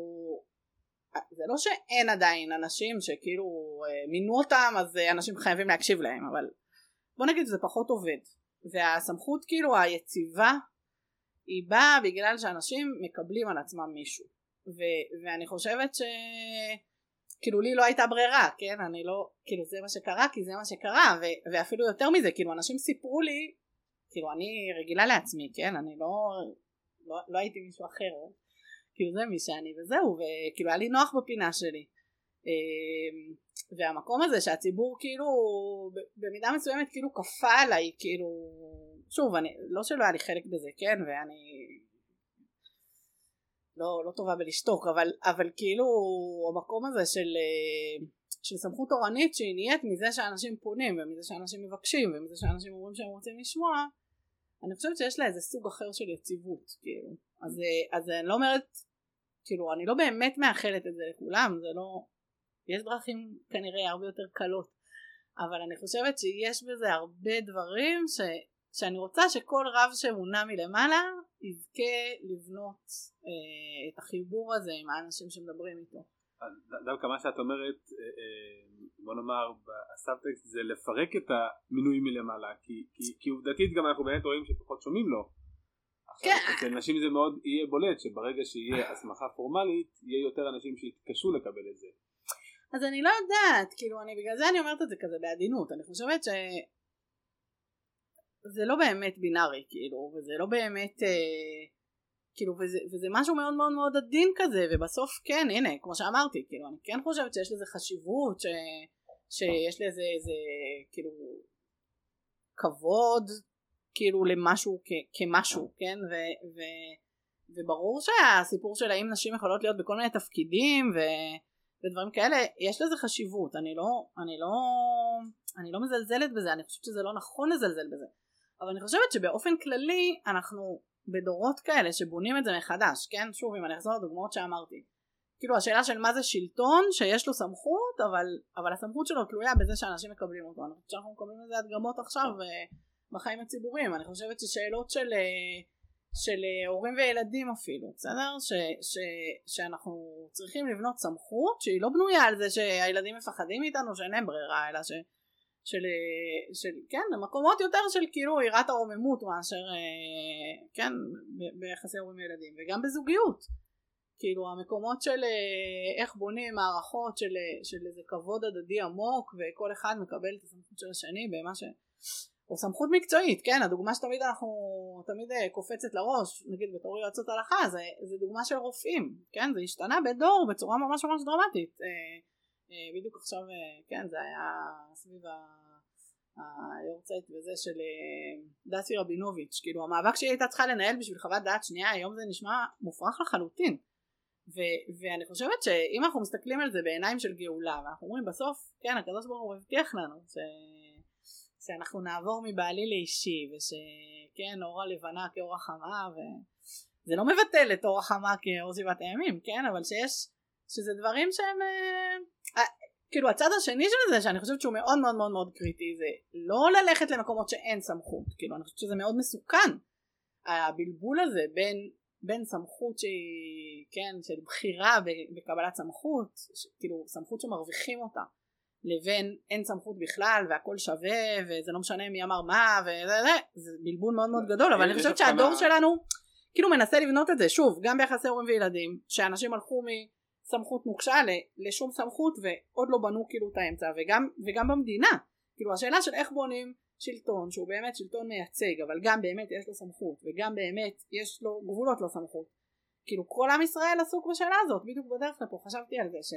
זה לא שאין עדיין אנשים שכאילו אה, מינו אותם אז אה, אנשים חייבים להקשיב להם אבל בוא נגיד זה פחות עובד. והסמכות כאילו היציבה היא באה בגלל שאנשים מקבלים על עצמם מישהו ו- ואני חושבת ש... כאילו לי לא הייתה ברירה, כן? אני לא, כאילו זה מה שקרה כי זה מה שקרה ו- ואפילו יותר מזה, כאילו אנשים סיפרו לי, כאילו אני רגילה לעצמי, כן? אני לא, לא, לא הייתי מישהו אחר, כאילו זה מי שאני וזהו, וכאילו היה לי נוח בפינה שלי. אמ, והמקום הזה שהציבור כאילו במידה מסוימת כאילו כפה עליי כאילו שוב אני לא שלא היה לי חלק בזה כן ואני לא, לא טובה בלשתוק אבל, אבל כאילו המקום הזה של, אה, של סמכות תורנית שהיא נהיית מזה שאנשים פונים ומזה שאנשים מבקשים ומזה שאנשים אומרים שהם רוצים לשמוע אני חושבת שיש לה איזה סוג אחר של יציבות כאילו. אז, אה, אז אני לא אומרת כאילו אני לא באמת מאחלת את זה לכולם זה לא יש דרכים כנראה הרבה יותר קלות אבל אני חושבת שיש בזה הרבה דברים ש, שאני רוצה שכל רב שמונה מלמעלה יזכה לבנות אה, את החיבור הזה עם האנשים שמדברים איתו. דווקא מה שאת אומרת, אה, אה, בוא נאמר, הסאבטקסט זה לפרק את המינוי מלמעלה, כי, כי, כי עובדתית גם אנחנו באמת רואים שפחות שומעים לו. כן. אצל נשים זה מאוד יהיה בולט שברגע שיהיה הסמכה פורמלית יהיה יותר אנשים שיתקשו לקבל את זה. אז אני לא יודעת, כאילו אני בגלל זה אני אומרת את זה כזה בעדינות, אני חושבת ש... זה לא באמת בינארי כאילו וזה לא באמת אה, כאילו וזה, וזה משהו מאוד מאוד מאוד עדין כזה ובסוף כן הנה כמו שאמרתי כאילו אני כן חושבת שיש לזה חשיבות ש, שיש לזה איזה כאילו כבוד כאילו למשהו כ, כמשהו כן? ו, ו, וברור שהסיפור של האם נשים יכולות להיות בכל מיני תפקידים ו, ודברים כאלה יש לזה חשיבות. אני לא אני לא אני לא מזלזלת בזה אני חושבת שזה לא נכון לזלזל בזה אבל אני חושבת שבאופן כללי אנחנו בדורות כאלה שבונים את זה מחדש, כן? שוב אם אני אחזור לדוגמאות שאמרתי. כאילו השאלה של מה זה שלטון שיש לו סמכות אבל, אבל הסמכות שלו תלויה בזה שאנשים מקבלים אותו. אני חושבת שאנחנו מקבלים לזה הדגמות עכשיו אה, בחיים הציבוריים. אני חושבת ששאלות של, אה, של אה, הורים וילדים אפילו, בסדר? ש, ש, שאנחנו צריכים לבנות סמכות שהיא לא בנויה על זה שהילדים מפחדים מאיתנו שאין להם ברירה אלא ש... של, אה, של כן מקומות יותר של כאילו יראת הרוממות מאשר אה, כן ביחסי הורים וילדים וגם בזוגיות. כאילו המקומות של אה, איך בונים מערכות של, של איזה כבוד הדדי עמוק וכל אחד מקבל את הסמכות של השני במה ש... או סמכות מקצועית כן הדוגמה שתמיד אנחנו תמיד קופצת לראש נגיד בתור יועצות הלכה זה, זה דוגמה של רופאים כן זה השתנה בדור בצורה ממש ממש דרמטית. אה, בדיוק עכשיו, אה, כן, זה היה סביב היורצייט וזה של אה, דסי רבינוביץ', כאילו המאבק שהיא הייתה צריכה לנהל בשביל חוות דעת שנייה, היום זה נשמע מופרך לחלוטין. ו- ואני חושבת שאם אנחנו מסתכלים על זה בעיניים של גאולה, ואנחנו אומרים בסוף, כן, הקדוש ברוך הוא הבטיח לנו ש- שאנחנו נעבור מבעלי לאישי, ושכן, אור הלבנה כאור החמה, וזה לא מבטל את אור החמה כאור סביבת הימים, כן, אבל שיש שזה דברים שהם אה, אה, כאילו הצד השני של זה שאני חושבת שהוא מאוד מאוד מאוד מאוד קריטי זה לא ללכת למקומות שאין סמכות. כאילו אני חושבת שזה מאוד מסוכן הבלבול הזה בין בין סמכות שהיא כן של בחירה בקבלת סמכות כאילו סמכות שמרוויחים אותה לבין אין סמכות בכלל והכל שווה וזה לא משנה מי אמר מה וזה זה, זה בלבול מאוד מאוד גדול. אבל אני חושבת שהדור שלנו כאילו מנסה לבנות את זה. שוב גם ביחסי הורים וילדים שאנשים הלכו מ... סמכות נוקשה לשום סמכות ועוד לא בנו כאילו את האמצע וגם, וגם במדינה. כאילו השאלה של איך בונים שלטון שהוא באמת שלטון מייצג אבל גם באמת יש לו סמכות וגם באמת יש לו גבולות לסמכות כאילו כל עם ישראל עסוק בשאלה הזאת בדיוק בדרך לפה חשבתי על זה ש,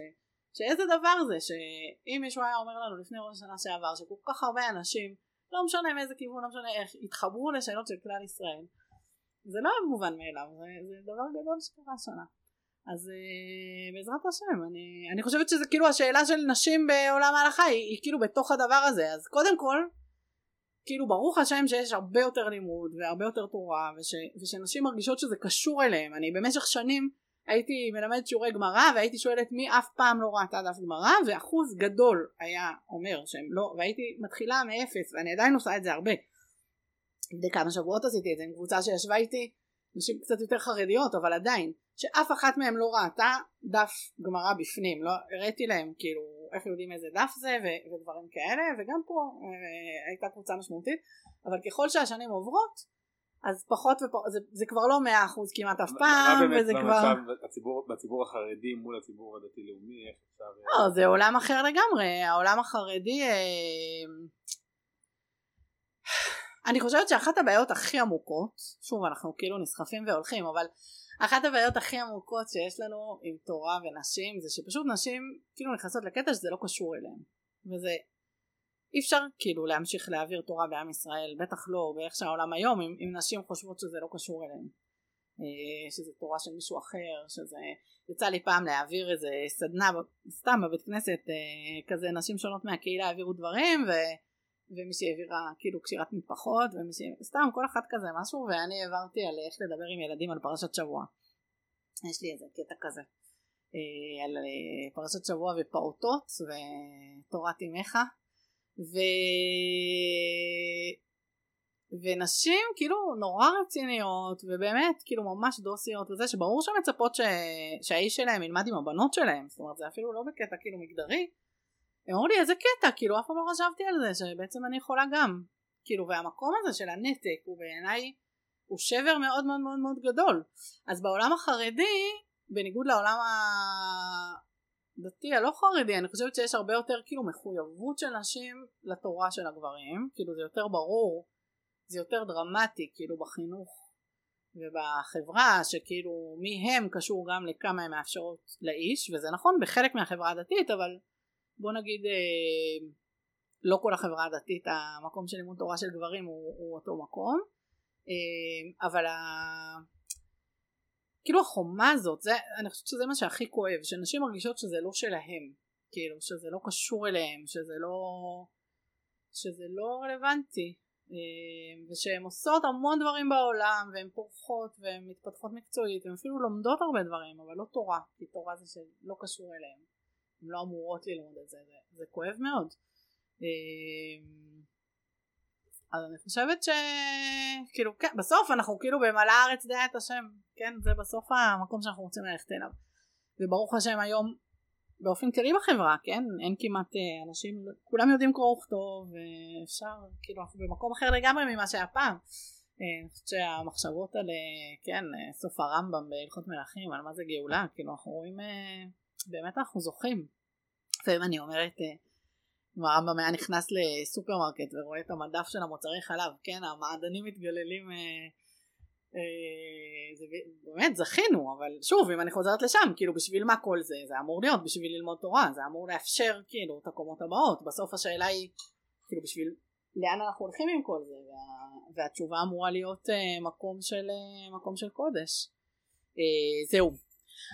שאיזה דבר זה שאם מישהו היה אומר לנו לפני ראש השנה שעבר שכל כך הרבה אנשים לא משנה מאיזה כיוון לא משנה איך התחברו לשאלות של כלל ישראל זה לא מובן מאליו זה, זה דבר גדול שקרה השנה אז uh, בעזרת השם אני, אני חושבת שזה כאילו השאלה של נשים בעולם ההלכה היא, היא כאילו בתוך הדבר הזה. אז קודם כל כאילו ברוך השם שיש הרבה יותר לימוד והרבה יותר תורה וש, ושנשים מרגישות שזה קשור אליהם. אני במשך שנים הייתי מלמדת שיעורי גמרא והייתי שואלת מי אף פעם לא ראתה דף גמרא ואחוז גדול היה אומר שהם לא והייתי מתחילה מאפס ואני עדיין עושה את זה הרבה. לפני כמה שבועות עשיתי את זה עם קבוצה שישבה איתי נשים קצת יותר חרדיות אבל עדיין שאף אחת מהן לא ראתה דף גמרא בפנים לא הראיתי להם כאילו איך יודעים איזה דף זה ו- ודברים כאלה וגם פה אה, הייתה קבוצה משמעותית אבל ככל שהשנים עוברות אז פחות ופחות זה, זה כבר לא מאה אחוז כמעט אף פעם וזה כבר בציבור, בציבור החרדי מול הציבור הדתי לאומי איך אפשר לא זה עולם אחר לגמרי העולם החרדי אה, אני חושבת שאחת הבעיות הכי עמוקות שוב אנחנו כאילו נסחפים והולכים אבל אחת הבעיות הכי עמוקות שיש לנו עם תורה ונשים זה שפשוט נשים כאילו נכנסות לקטע שזה לא קשור אליהן. וזה אי אפשר כאילו להמשיך להעביר תורה בעם ישראל בטח לא באיך שהעולם היום אם, אם נשים חושבות שזה לא קשור אליהן. אה, שזה תורה של מישהו אחר שזה יצא לי פעם להעביר איזה סדנה סתם בבית כנסת אה, כזה נשים שונות מהקהילה העבירו דברים ו, ומי שהעבירה כאילו קשירת מטפחות ומי סתם כל אחת כזה משהו ואני העברתי על איך לדבר עם ילדים על פרשת שבוע. יש לי איזה קטע כזה אה, על פרשת שבוע ופעוטות ותורת אמך ו... ונשים כאילו נורא רציניות ובאמת כאילו ממש דוסיות וזה שברור שהן מצפות ש... שהאיש שלהם ילמד עם הבנות שלהם זאת אומרת זה אפילו לא בקטע כאילו מגדרי הם אמרו לי איזה קטע כאילו אף פעם לא חשבתי על זה שבעצם אני יכולה גם. כאילו והמקום הזה של הנתק הוא בעיניי הוא שבר מאוד מאוד מאוד מאוד גדול. אז בעולם החרדי בניגוד לעולם דתי הלא חרדי אני חושבת שיש הרבה יותר כאילו מחויבות של נשים לתורה של הגברים. כאילו זה יותר ברור זה יותר דרמטי כאילו בחינוך ובחברה שכאילו מי הם קשור גם לכמה הן מאפשרות לאיש וזה נכון בחלק מהחברה הדתית אבל בוא נגיד אה, לא כל החברה הדתית המקום של לימוד תורה של גברים הוא, הוא אותו מקום אה, אבל ה... כאילו החומה הזאת, זה, אני חושבת שזה מה שהכי כואב, שנשים מרגישות שזה לא שלהם, כאילו שזה לא קשור אליהם, שזה לא, שזה לא רלוונטי, אה, ושהן עושות המון דברים בעולם, והן פורחות והן מתפתחות מקצועית, והן אפילו לומדות הרבה דברים, אבל לא תורה, כי תורה זה שלא קשור אליהן, הן לא אמורות ללמוד את זה, זה, זה כואב מאוד. אה, אז אני חושבת שכאילו כן בסוף אנחנו כאילו במלא הארץ דעה את השם כן? זה בסוף המקום שאנחנו רוצים ללכת אליו. וברוך השם היום באופן כללי בחברה כן? אין כמעט אה, אנשים כולם יודעים קרוא וכתוב ואפשר כאילו אנחנו במקום אחר לגמרי ממה שהיה פעם. אה, אני חושבת שהמחשבות על אה, כן סוף הרמב"ם בהלכות מלכים על מה זה גאולה כאילו אנחנו רואים באמת אנחנו זוכים לפעמים אני אומרת הרמב"ם היה נכנס לסופרמרקט ורואה את המדף של המוצרי חלב, כן, המעדנים מתגוללים, אה, אה, זה באמת זכינו, אבל שוב, אם אני חוזרת לשם, כאילו בשביל מה כל זה? זה אמור להיות בשביל ללמוד תורה, זה אמור לאפשר כאילו את הקומות הבאות, בסוף השאלה היא, כאילו בשביל לאן אנחנו הולכים עם כל זה, וה, והתשובה אמורה להיות אה, מקום של, אה, מקום של קודש. אה, זהו.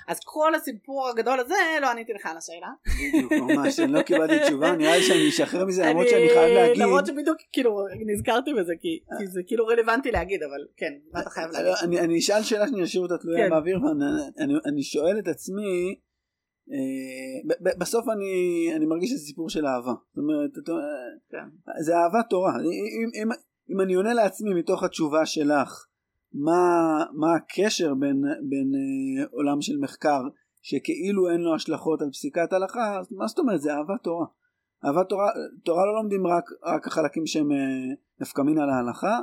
אז כל הסיפור הגדול הזה לא עניתי לך על השאלה. בדיוק ממש אני לא קיבלתי תשובה נראה לי שאני אשחרר מזה למרות שאני חייב להגיד. למרות שבדיוק כאילו נזכרתי בזה כי זה כאילו רלוונטי להגיד אבל כן מה אתה חייב להגיד. אני אשאל שאלה שאני אשאיר אותה תלויה כן. באוויר ואני שואל את עצמי אה, בסוף אני מרגיש שזה סיפור של אהבה. זאת אומרת כן. זה אהבת תורה אם אני עונה לעצמי מתוך התשובה שלך מה, מה הקשר בין, בין אה, עולם של מחקר שכאילו אין לו השלכות על פסיקת הלכה, מה זאת אומרת זה אהבת תורה. אהבת תורה, תורה לא לומדים רק, רק החלקים שהם אה, נפקא מין על ההלכה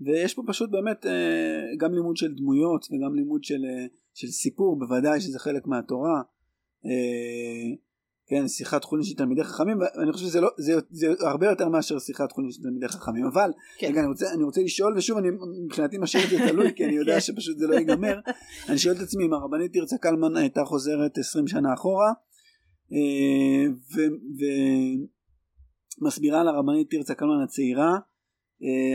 ויש פה פשוט באמת אה, גם לימוד של דמויות וגם לימוד של, אה, של סיפור בוודאי שזה חלק מהתורה אה, כן, שיחת חולין של תלמידי חכמים, ואני חושב שזה לא, זה, זה הרבה יותר מאשר שיחת חולין של תלמידי חכמים, אבל, כן. רגע, אני רוצה, אני רוצה לשאול, ושוב, אני מבחינתי משאיר את זה תלוי, כי אני יודע כן. שפשוט זה לא ייגמר, אני שואל את עצמי, אם הרבנית תרצה קלמן הייתה חוזרת 20 שנה אחורה, ומסבירה לרבנית תרצה קלמן הצעירה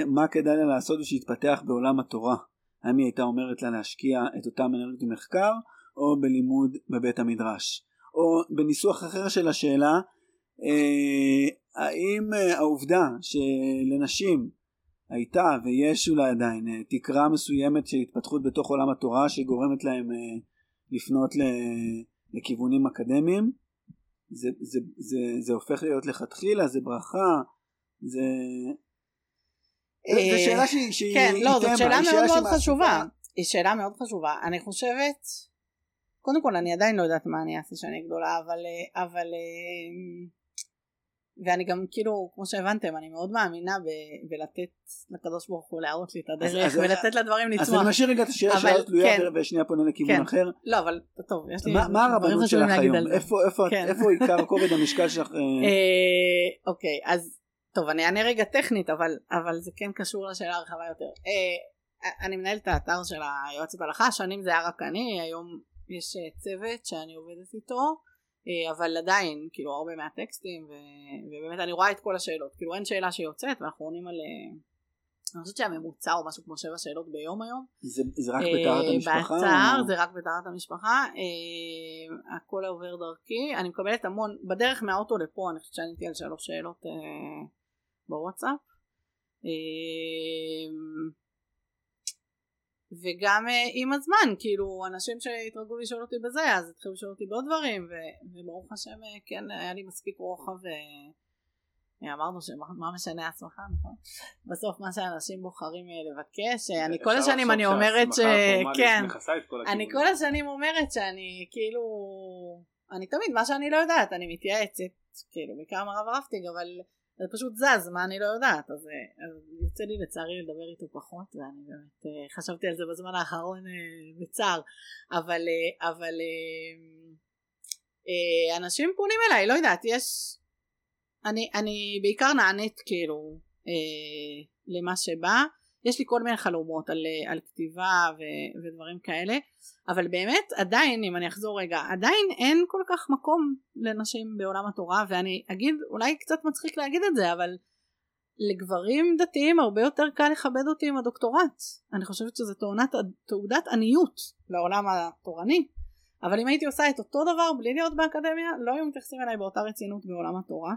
מה כדאי לה לעשות ושיתפתח בעולם התורה. האם היא הייתה אומרת לה להשקיע את אותם אנרגיות במחקר או בלימוד בבית המדרש. או בניסוח אחר של השאלה האם העובדה שלנשים הייתה ויש אולי עדיין אה, תקרה מסוימת של התפתחות בתוך עולם התורה שגורמת להם אה, לפנות לכיוונים אקדמיים זה, זה, זה, זה הופך להיות לכתחילה זה ברכה זה זו שאלה שהיא כן, לא, זאת שאלה מאוד מאוד חשובה. היא שאלה מאוד חשובה. אני חושבת קודם כל אני עדיין לא יודעת מה אני אעשה שאני גדולה אבל אה, אבל ואני גם כאילו כמו שהבנתם אני מאוד מאמינה ב- בלתת לקדוש ברוך הוא להראות לי את הדרך אז, ולתת אז, לדברים לצמוח. אז אני משאיר רגע את השאלה שלנו תלויה כן, ושנייה פונה לכיוון כן. אחר. לא אבל טוב יש לי מה, מה הרבנות שלך היום? איפה, איפה, כן. איפה עיקר כובד המשקל שלך? אה? אה, אוקיי אז טוב אני אענה רגע טכנית אבל, אבל זה כן קשור לשאלה הרחבה יותר. אה, אני מנהלת את האתר של היועצת הלכה שנים זה היה רק אני היום יש צוות שאני עובדת איתו. אה, אבל עדיין כאילו הרבה מהטקסטים ו... ובאמת אני רואה את כל השאלות כאילו אין שאלה שיוצאת ואנחנו עונים על אה, אני חושבת שהממוצע הוא משהו כמו שבע שאלות ביום היום זה, זה רק בטהרת אה, המשפחה? באתר או... זה רק בטהרת המשפחה הכל עובר דרכי אני מקבלת המון בדרך מהאוטו לפה אני חושבת שעניתי על שלוש שאלות בוואטסאפ וגם uh, עם הזמן כאילו אנשים שהתרגלו לשאול אותי בזה אז התחילו לשאול אותי בעוד דברים ו- וברוך השם uh, כן היה לי מספיק רוחב ואמרנו שמה משנה עצמך נכון? בסוף מה שאנשים בוחרים לבקש אני כל השנים אני אומרת ש... כן. אני כל השנים אומרת שאני כאילו אני תמיד מה שאני לא יודעת אני מתייעצת כאילו בעיקר עם הרב רפטיג אבל זה פשוט זז, מה אני לא יודעת, אז, אה, אז יוצא לי לצערי לדבר איתו פחות, ואני באמת אה, חשבתי על זה בזמן האחרון אה, בצער, אבל, אבל אנשים פונים אליי, לא יודעת, יש, אני, אני בעיקר נענית כאילו למה שבא, יש לי כל מיני חלומות על, על כתיבה ו, ודברים כאלה אבל באמת עדיין אם אני אחזור רגע עדיין אין כל כך מקום לנשים בעולם התורה ואני אגיד אולי קצת מצחיק להגיד את זה אבל לגברים דתיים הרבה יותר קל לכבד אותי עם הדוקטורט. אני חושבת שזו תעודת, תעודת עניות לעולם התורני. אבל אם הייתי עושה את אותו דבר בלי להיות באקדמיה לא היו מתייחסים אליי באותה רצינות בעולם התורה.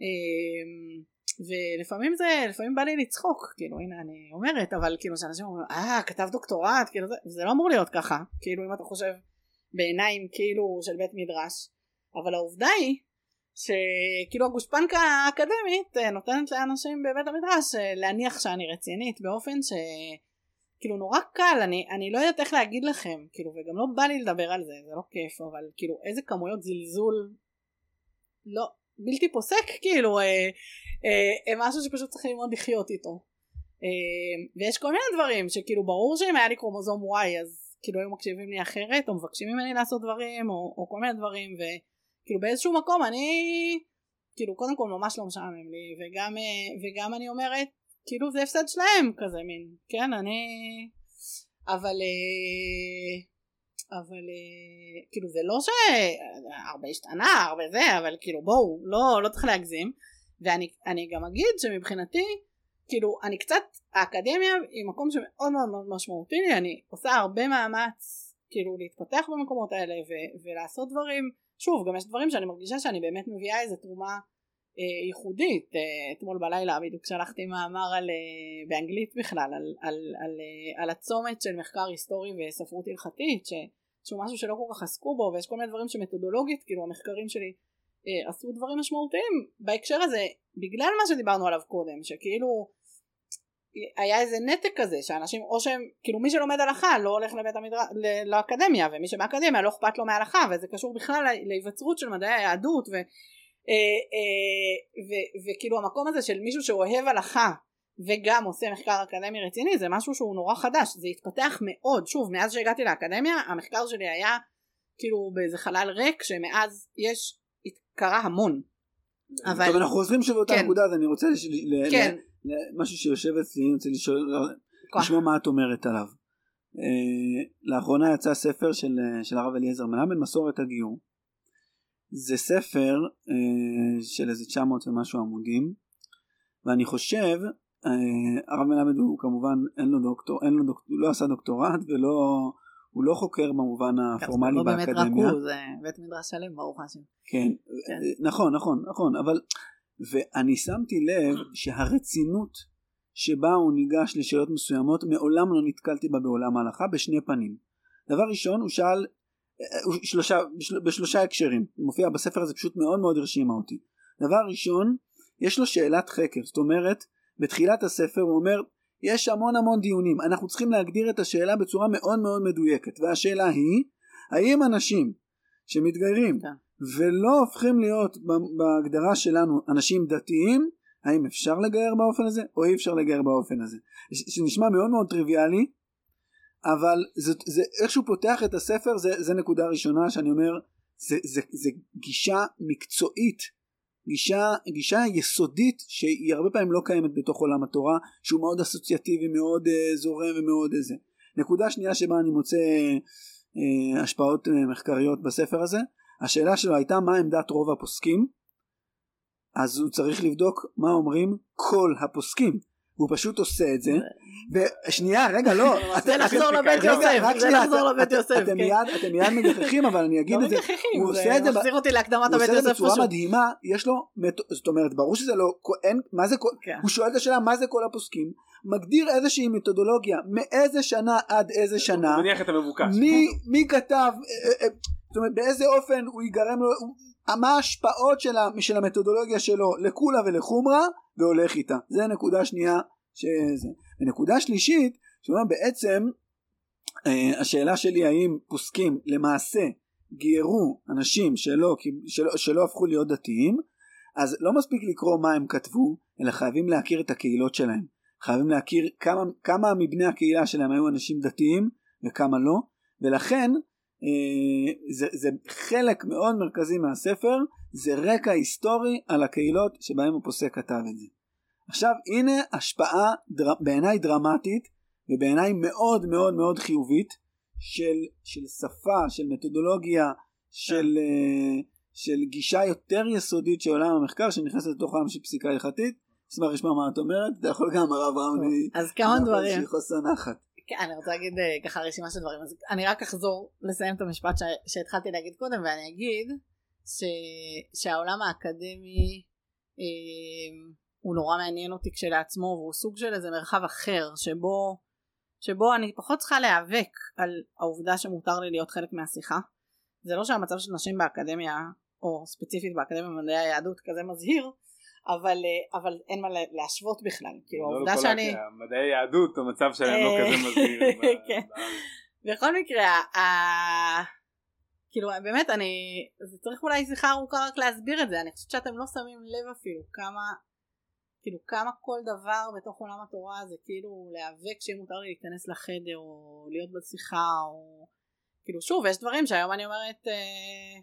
אמ, ולפעמים זה, לפעמים בא לי לצחוק, כאילו הנה אני אומרת, אבל כאילו שאנשים אומרים, אה כתב דוקטורט, כאילו זה, זה לא אמור להיות ככה, כאילו אם אתה חושב בעיניים כאילו של בית מדרש, אבל העובדה היא שכאילו הגושפנקה האקדמית אה, נותנת לאנשים בבית המדרש אה, להניח שאני רצינית באופן ש... כאילו נורא קל, אני, אני לא יודעת איך להגיד לכם, כאילו וגם לא בא לי לדבר על זה, זה לא כיף, אבל כאילו איזה כמויות זלזול. לא, בלתי פוסק כאילו אה, אה, משהו שפשוט צריך ללמוד לחיות איתו. אה, ויש כל מיני דברים שכאילו ברור שאם היה לי קרומוזום Y אז כאילו היו מקשיבים לי אחרת או מבקשים ממני לעשות דברים או, או כל מיני דברים וכאילו באיזשהו מקום אני כאילו קודם כל ממש לא משעמם לי וגם, אה, וגם אני אומרת כאילו זה הפסד שלהם כזה מין כן? אני אבל אה, אבל אה, כאילו זה לא שהרבה השתנה הרבה זה אבל כאילו בואו לא, לא צריך להגזים. ואני גם אגיד שמבחינתי כאילו אני קצת האקדמיה היא מקום שמאוד מאוד מאוד משמעותי לי. אני עושה הרבה מאמץ כאילו להתפתח במקומות האלה ו- ולעשות דברים. שוב גם יש דברים שאני מרגישה שאני באמת מביאה איזה תרומה אה, ייחודית. אה, אתמול בלילה בדיוק שלחתי מאמר על, אה, באנגלית בכלל על, על, על, אה, על הצומת של מחקר היסטורי וספרות הלכתית ש, שהוא משהו שלא כל כך עסקו בו ויש כל מיני דברים שמתודולוגית כאילו המחקרים שלי אה, עשו דברים משמעותיים בהקשר הזה בגלל מה שדיברנו עליו קודם שכאילו היה איזה נתק כזה שאנשים או שהם כאילו מי שלומד הלכה לא הולך לבית המדרש לאקדמיה ומי שבאקדמיה לא אכפת לו מהלכה וזה קשור בכלל להיווצרות של מדעי היהדות אה, אה, ו, וכאילו המקום הזה של מישהו שאוהב הלכה וגם עושה מחקר אקדמי רציני זה משהו שהוא נורא חדש זה התפתח מאוד שוב מאז שהגעתי לאקדמיה המחקר שלי היה כאילו באיזה חלל ריק שמאז יש קרה המון. אבל... טוב אנחנו חוזרים שוב לאותה כן. נקודה אז אני רוצה לש... כן. משהו שיושב אצלי אני רוצה לשאול לשמוע מה את אומרת עליו. Uh, לאחרונה יצא ספר של, של הרב אליעזר מלמד מסורת הגיור זה ספר אה, של איזה 900 ומשהו עמודים ואני חושב אה, הרב מלמד הוא כמובן אין לו דוקטור, אין לו דוקטור, הוא לא עשה דוקטורט ולא הוא לא חוקר במובן הפורמלי לא באקדמיה. באמת רק הוא, זה בית מדרש שלם ברוך השם. כן, כן. נכון נכון נכון אבל ואני שמתי לב שהרצינות שבה הוא ניגש לשאלות מסוימות מעולם לא נתקלתי בה בעולם ההלכה בשני פנים. דבר ראשון הוא שאל שלושה, בשל, בשלושה הקשרים, הוא מופיע בספר הזה פשוט מאוד מאוד הרשימה אותי. דבר ראשון, יש לו שאלת חקר, זאת אומרת, בתחילת הספר הוא אומר, יש המון המון דיונים, אנחנו צריכים להגדיר את השאלה בצורה מאוד מאוד מדויקת, והשאלה היא, האם אנשים שמתגיירים כן. ולא הופכים להיות בהגדרה שלנו אנשים דתיים, האם אפשר לגייר באופן הזה או אי אפשר לגייר באופן הזה, שנשמע מאוד מאוד טריוויאלי, אבל זה, זה איך שהוא פותח את הספר זה, זה נקודה ראשונה שאני אומר זה, זה, זה גישה מקצועית גישה, גישה יסודית שהיא הרבה פעמים לא קיימת בתוך עולם התורה שהוא מאוד אסוציאטיבי מאוד uh, זורם ומאוד איזה. נקודה שנייה שבה אני מוצא uh, השפעות uh, מחקריות בספר הזה השאלה שלו הייתה מה עמדת רוב הפוסקים? אז הוא צריך לבדוק מה אומרים כל הפוסקים הוא פשוט עושה את זה ושנייה רגע לא זה לחזור לבית יוסף זה לחזור לבית יוסף אתם. מיד מגחכים אבל אני אגיד לא את זה מגחכים, הוא זה עושה את זה ב- מחזיר אותי להקדמת הוא הבית עושה את זה יוסף בצורה מדהימה יש לו זאת אומרת ברור שזה לא אין מה זה כל כן. הוא שואל את השאלה מה זה כל הפוסקים מגדיר איזושהי מתודולוגיה מאיזה שנה עד איזה שנה הוא מניח את המבוקש. מי, כתב, אה, אה, זאת אומרת באיזה אופן הוא ייגרם לו, הוא- מה ההשפעות של, של המתודולוגיה שלו לקולה ולחומרה והולך איתה. זה נקודה שנייה שזה. ונקודה שלישית, שאומר בעצם אה, השאלה שלי האם פוסקים למעשה גיירו אנשים שלא, שלא, שלא הפכו להיות דתיים, אז לא מספיק לקרוא מה הם כתבו, אלא חייבים להכיר את הקהילות שלהם. חייבים להכיר כמה, כמה מבני הקהילה שלהם היו אנשים דתיים וכמה לא, ולכן זה, זה חלק מאוד מרכזי מהספר, זה רקע היסטורי על הקהילות שבהם הפוסק כתב את זה. עכשיו הנה השפעה דר, בעיניי דרמטית ובעיניי מאוד מאוד מאוד חיובית של, של שפה, של מתודולוגיה, של, אה, של גישה יותר יסודית של עולם המחקר שנכנסת לתוך העולם של פסיקה הלכתית. אשמח לשמוע מה את אומרת, אתה יכול גם הרב רמלי. אז כמה דברים חוסר נחת. כן, אני רוצה להגיד אה, ככה רשימה של דברים, אז אני רק אחזור לסיים את המשפט ש- שהתחלתי להגיד קודם, ואני אגיד ש... שהעולם האקדמי אה, הוא נורא מעניין אותי כשלעצמו, והוא סוג של איזה מרחב אחר, שבו, שבו אני פחות צריכה להיאבק על העובדה שמותר לי להיות חלק מהשיחה. זה לא שהמצב של נשים באקדמיה, או ספציפית באקדמיה במדעי היהדות כזה מזהיר, אבל, אה, אבל אין מה לה- להשוות בכלל, כאילו לא העובדה לכל שאני... מדעי היהדות המצב שלהם לא אה, כזה מזהיר. כן. בכל מקרה, ה... כאילו באמת אני, זה צריך אולי שיחה ארוכה רק להסביר את זה, אני חושבת שאתם לא שמים לב אפילו כמה, כאילו כמה כל דבר בתוך עולם התורה זה כאילו להיאבק שיהיה מותר לי להיכנס לחדר או להיות בשיחה או כאילו שוב יש דברים שהיום אני אומרת אה,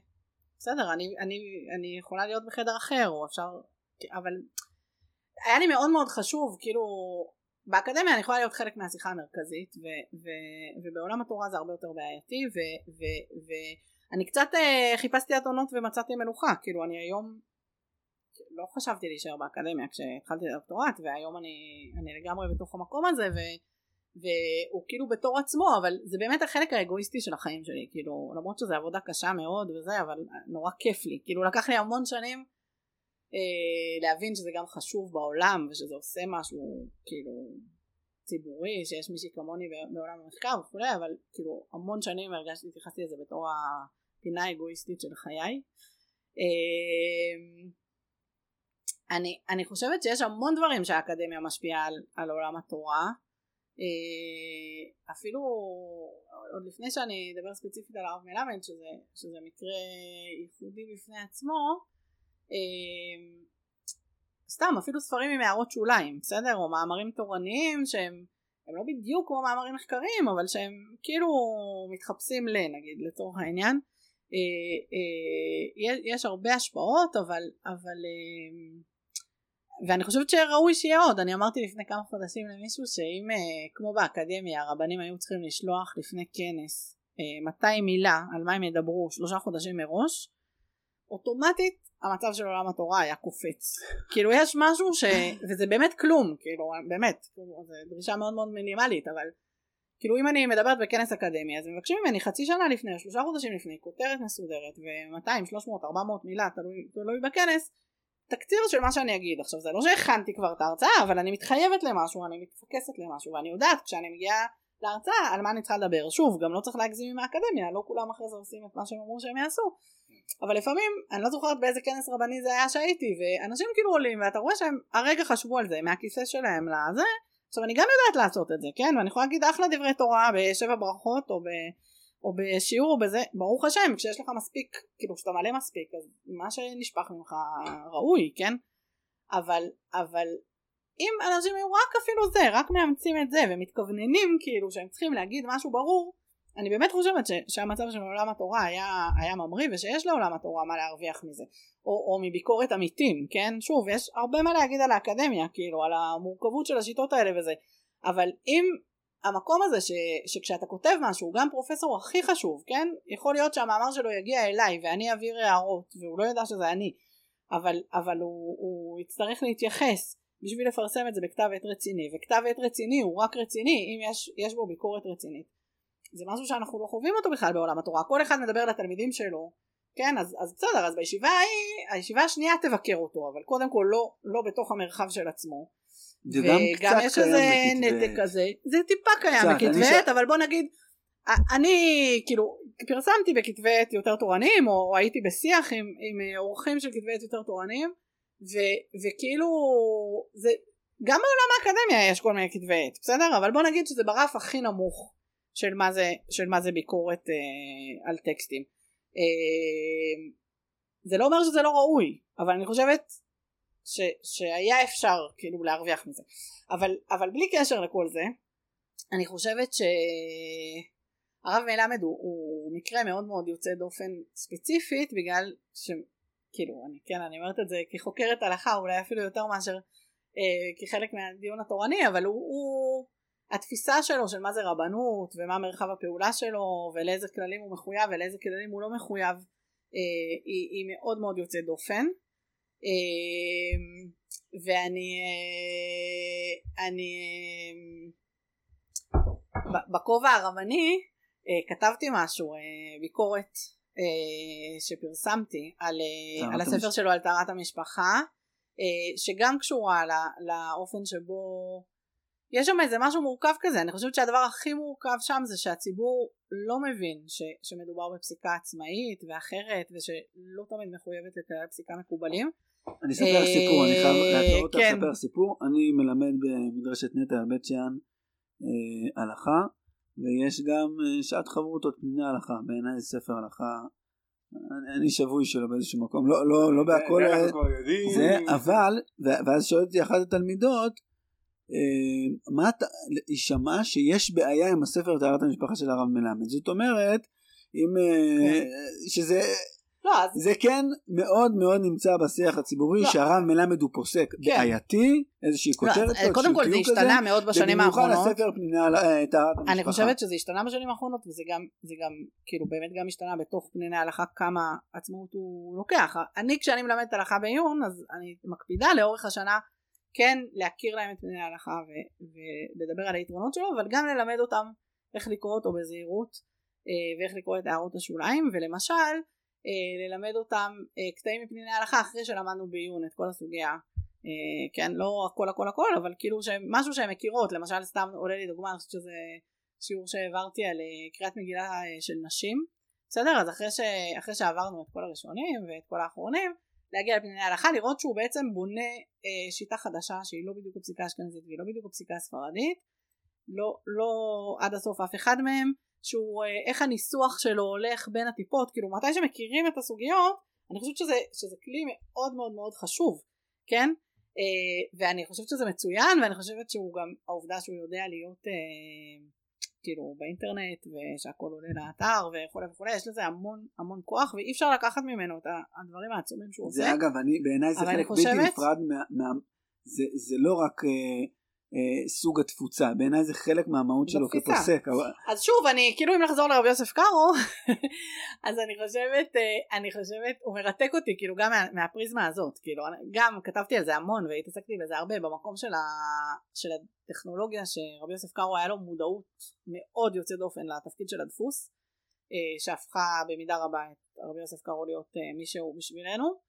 בסדר אני, אני, אני יכולה להיות בחדר אחר או אפשר, אבל היה לי מאוד מאוד חשוב כאילו באקדמיה אני יכולה להיות חלק מהשיחה המרכזית ו- ו- ובעולם התורה זה הרבה יותר בעייתי ו- ו- ואני קצת אה, חיפשתי אתונות ומצאתי מנוחה כאילו אני היום לא חשבתי להישאר באקדמיה כשהתחלתי את הדוקטורט והיום אני, אני לגמרי בתוך המקום הזה ו- והוא כאילו בתור עצמו אבל זה באמת החלק האגואיסטי של החיים שלי כאילו למרות שזו עבודה קשה מאוד וזה אבל נורא כיף לי. כאילו לקח לי המון שנים אה, להבין שזה גם חשוב בעולם ושזה עושה משהו כאילו ציבורי שיש מישהי כמוני בעולם המחקר וכולי אבל כאילו המון שנים הרגשתי התייחסתי לזה בתור הפינה האגואיסטית של חיי. אה, אני, אני חושבת שיש המון דברים שהאקדמיה משפיעה על, על עולם התורה. אה, אפילו עוד לפני שאני אדבר ספציפית על הרב מלמד שזה, שזה מקרה ייחודי בפני עצמו אה, סתם אפילו ספרים עם הערות שוליים בסדר? או מאמרים תורניים שהם הם לא בדיוק כמו מאמרים מחקריים אבל שהם כאילו מתחפשים ל נגיד לצורך העניין. אה, אה, יש, יש הרבה השפעות אבל אבל אה, ואני חושבת שראוי שיהיה עוד. אני אמרתי לפני כמה חודשים למישהו שאם אה, כמו באקדמיה הרבנים היו צריכים לשלוח לפני כנס אה, 200 מילה על מה הם ידברו שלושה חודשים מראש אוטומטית המצב של עולם התורה היה קופץ. כאילו יש משהו ש... וזה באמת כלום, כאילו באמת, כאילו, זו דרישה מאוד מאוד מינימלית, אבל כאילו אם אני מדברת בכנס אקדמי אז מבקשים ממני חצי שנה לפני שלושה חודשים לפני כותרת מסודרת ו-200, 300, 400 מילה תלוי, תלוי בכנס תקציר של מה שאני אגיד. עכשיו זה לא שהכנתי כבר את ההרצאה אבל אני מתחייבת למשהו אני מתפקסת למשהו ואני יודעת כשאני מגיעה להרצאה על מה אני צריכה לדבר. שוב גם לא צריך להגזים עם האקדמיה לא כולם אחרי זה עושים את מה שהם אמרו שהם יעשו אבל לפעמים אני לא זוכרת באיזה כנס רבני זה היה שהייתי ואנשים כאילו עולים ואתה רואה שהם הרגע חשבו על זה מהכיסא שלהם לזה. עכשיו אני גם יודעת לעשות את זה כן? ואני יכולה להגיד אחלה דברי תורה בשבע ברכות או, ב, או בשיעור או בזה. ברוך השם כשיש לך מספיק כאילו כשאתה מלא מספיק אז מה שנשפך ממך ראוי כן? אבל אבל אם אנשים היו רק אפילו זה רק מאמצים את זה ומתכווננים כאילו שהם צריכים להגיד משהו ברור אני באמת חושבת ש, שהמצב של עולם התורה היה, היה ממריא ושיש לעולם התורה מה להרוויח מזה. או, או מביקורת עמיתים כן? שוב יש הרבה מה להגיד על האקדמיה כאילו על המורכבות של השיטות האלה וזה. אבל אם המקום הזה ש, שכשאתה כותב משהו גם פרופסור הכי חשוב כן? יכול להיות שהמאמר שלו יגיע אליי ואני אעביר הערות והוא לא ידע שזה אני. אבל, אבל הוא, הוא יצטרך להתייחס בשביל לפרסם את זה בכתב עת רציני. וכתב עת רציני הוא רק רציני אם יש, יש בו ביקורת רצינית זה משהו שאנחנו לא חווים אותו בכלל בעולם התורה. כל אחד מדבר לתלמידים שלו. כן אז, אז בסדר אז בישיבה ההיא הישיבה השנייה תבקר אותו אבל קודם כל לא, לא בתוך המרחב של עצמו. וגם וגם יש איזה נתק כזה. זה טיפה קיים בכתבי עת אבל בוא נגיד אני כאילו פרסמתי בכתבי עת יותר תורניים או הייתי בשיח עם, עם אורחים של כתבי עת יותר תורניים ו, וכאילו זה גם בעולם האקדמיה יש כל מיני כתבי עת בסדר? אבל בוא נגיד שזה ברף הכי נמוך של מה זה, של מה זה ביקורת אה, על טקסטים. אה, זה לא אומר שזה לא ראוי אבל אני חושבת ש, שהיה אפשר כאילו להרוויח מזה. אבל, אבל בלי קשר לכל זה אני חושבת שהרב מלמד הוא, הוא מקרה מאוד מאוד יוצא דופן ספציפית בגלל שכאילו אני כן אני אומרת את זה כחוקרת הלכה אולי אפילו יותר מאשר אה, כחלק מהדיון התורני אבל הוא, הוא התפיסה שלו של מה זה רבנות ומה מרחב הפעולה שלו ולאיזה כללים הוא מחויב ולאיזה כללים הוא לא מחויב אה, היא, היא מאוד מאוד יוצאת דופן. אה, ואני אה, אני אה, בכובע הרבני אה, כתבתי משהו אה, ביקורת אה, שפרסמתי על, אה, על הספר שלו על טהרת המשפחה אה, שגם קשורה לא, לאופן שבו יש שם איזה משהו מורכב כזה אני חושבת שהדבר הכי מורכב שם זה שהציבור לא מבין ש, שמדובר בפסיקה עצמאית ואחרת ושלא תמיד מחויבת לכללי פסיקה מקובלים. אני אספר לך סיפור, אני חייב לעצור אותך כן. לספר סיפור, אני מלמד במדרשת נטע בית שאן אה, הלכה ויש גם אה, שעת חברותות פניני הלכה, בעיניי זה ספר הלכה אני, שבוי שלו באיזשהו מקום, לא, לא, לא בהכל, זה, אבל, ואז שואלת אותי אחת התלמידות, אה, מה אתה, היא שמעה שיש בעיה עם הספר טהרת המשפחה של הרב מלמד זאת אומרת אם אה, כן. שזה לא, אז... זה כן מאוד מאוד נמצא בשיח הציבורי לא. שהרב מלמד הוא פוסק כן. בעייתי איזושהי לא, כותרת לא, קודם כל זה השתנה כזה, מאוד בשנים האחרונות ובמיוחד הספר פנינה אה, טהרת המשפחה אני חושבת שזה השתנה בשנים האחרונות וזה גם זה גם כאילו באמת גם השתנה בתוך פניני ההלכה כמה עצמאות הוא לוקח אני כשאני מלמדת הלכה בעיון אז אני מקפידה לאורך השנה כן להכיר להם את פני ההלכה ו- ולדבר על היתרונות שלו אבל גם ללמד אותם איך לקרוא אותו בזהירות אה, ואיך לקרוא את הערות השוליים ולמשל אה, ללמד אותם אה, קטעים מפניני ההלכה אחרי שלמדנו בעיון את כל הסוגיה. כן לא הכל הכל הכל אבל כאילו משהו שהן מכירות למשל סתם עולה לי דוגמה אני חושבת שזה שיעור שהעברתי על קריאת מגילה של נשים. בסדר? אז אחרי, ש... אחרי שעברנו את כל הראשונים ואת כל האחרונים להגיע לפניני ההלכה לראות שהוא בעצם בונה אה, שיטה חדשה שהיא לא בדיוק הפסיקה האשכנזית והיא לא בדיוק הפסיקה הספרדית לא, לא עד הסוף אף אחד מהם שהוא אה, איך הניסוח שלו הולך בין הטיפות כאילו מתי שמכירים את הסוגיות אני חושבת שזה, שזה כלי מאוד מאוד מאוד חשוב כן? אה, ואני חושבת שזה מצוין ואני חושבת שהוא גם העובדה שהוא יודע להיות אה, כאילו באינטרנט ושהכל עולה לאתר וכולי וכולי יש לזה המון המון כוח ואי אפשר לקחת ממנו את הדברים העצומים שהוא זה עושה. אגב אני בעיניי זה חלק חושבת... בלתי נפרד מה, מה זה, זה לא רק אה, סוג התפוצה בעיניי זה חלק מהמהות שלו בתפיסה. כפוסק אבל... אז שוב אני כאילו אם נחזור לרבי יוסף קארו אז אני חושבת אה, אני חושבת הוא מרתק אותי כאילו גם מה, מהפריזמה הזאת כאילו גם כתבתי על זה המון והתעסקתי בזה הרבה במקום של, ה, של הטכנולוגיה שרבי יוסף קארו היה לו מודעות מאוד יוצאת דופן לתפקיד של הדפוס אה, שהפכה במידה רבה את רבי יוסף קארו להיות אה, מי שהוא בשבילנו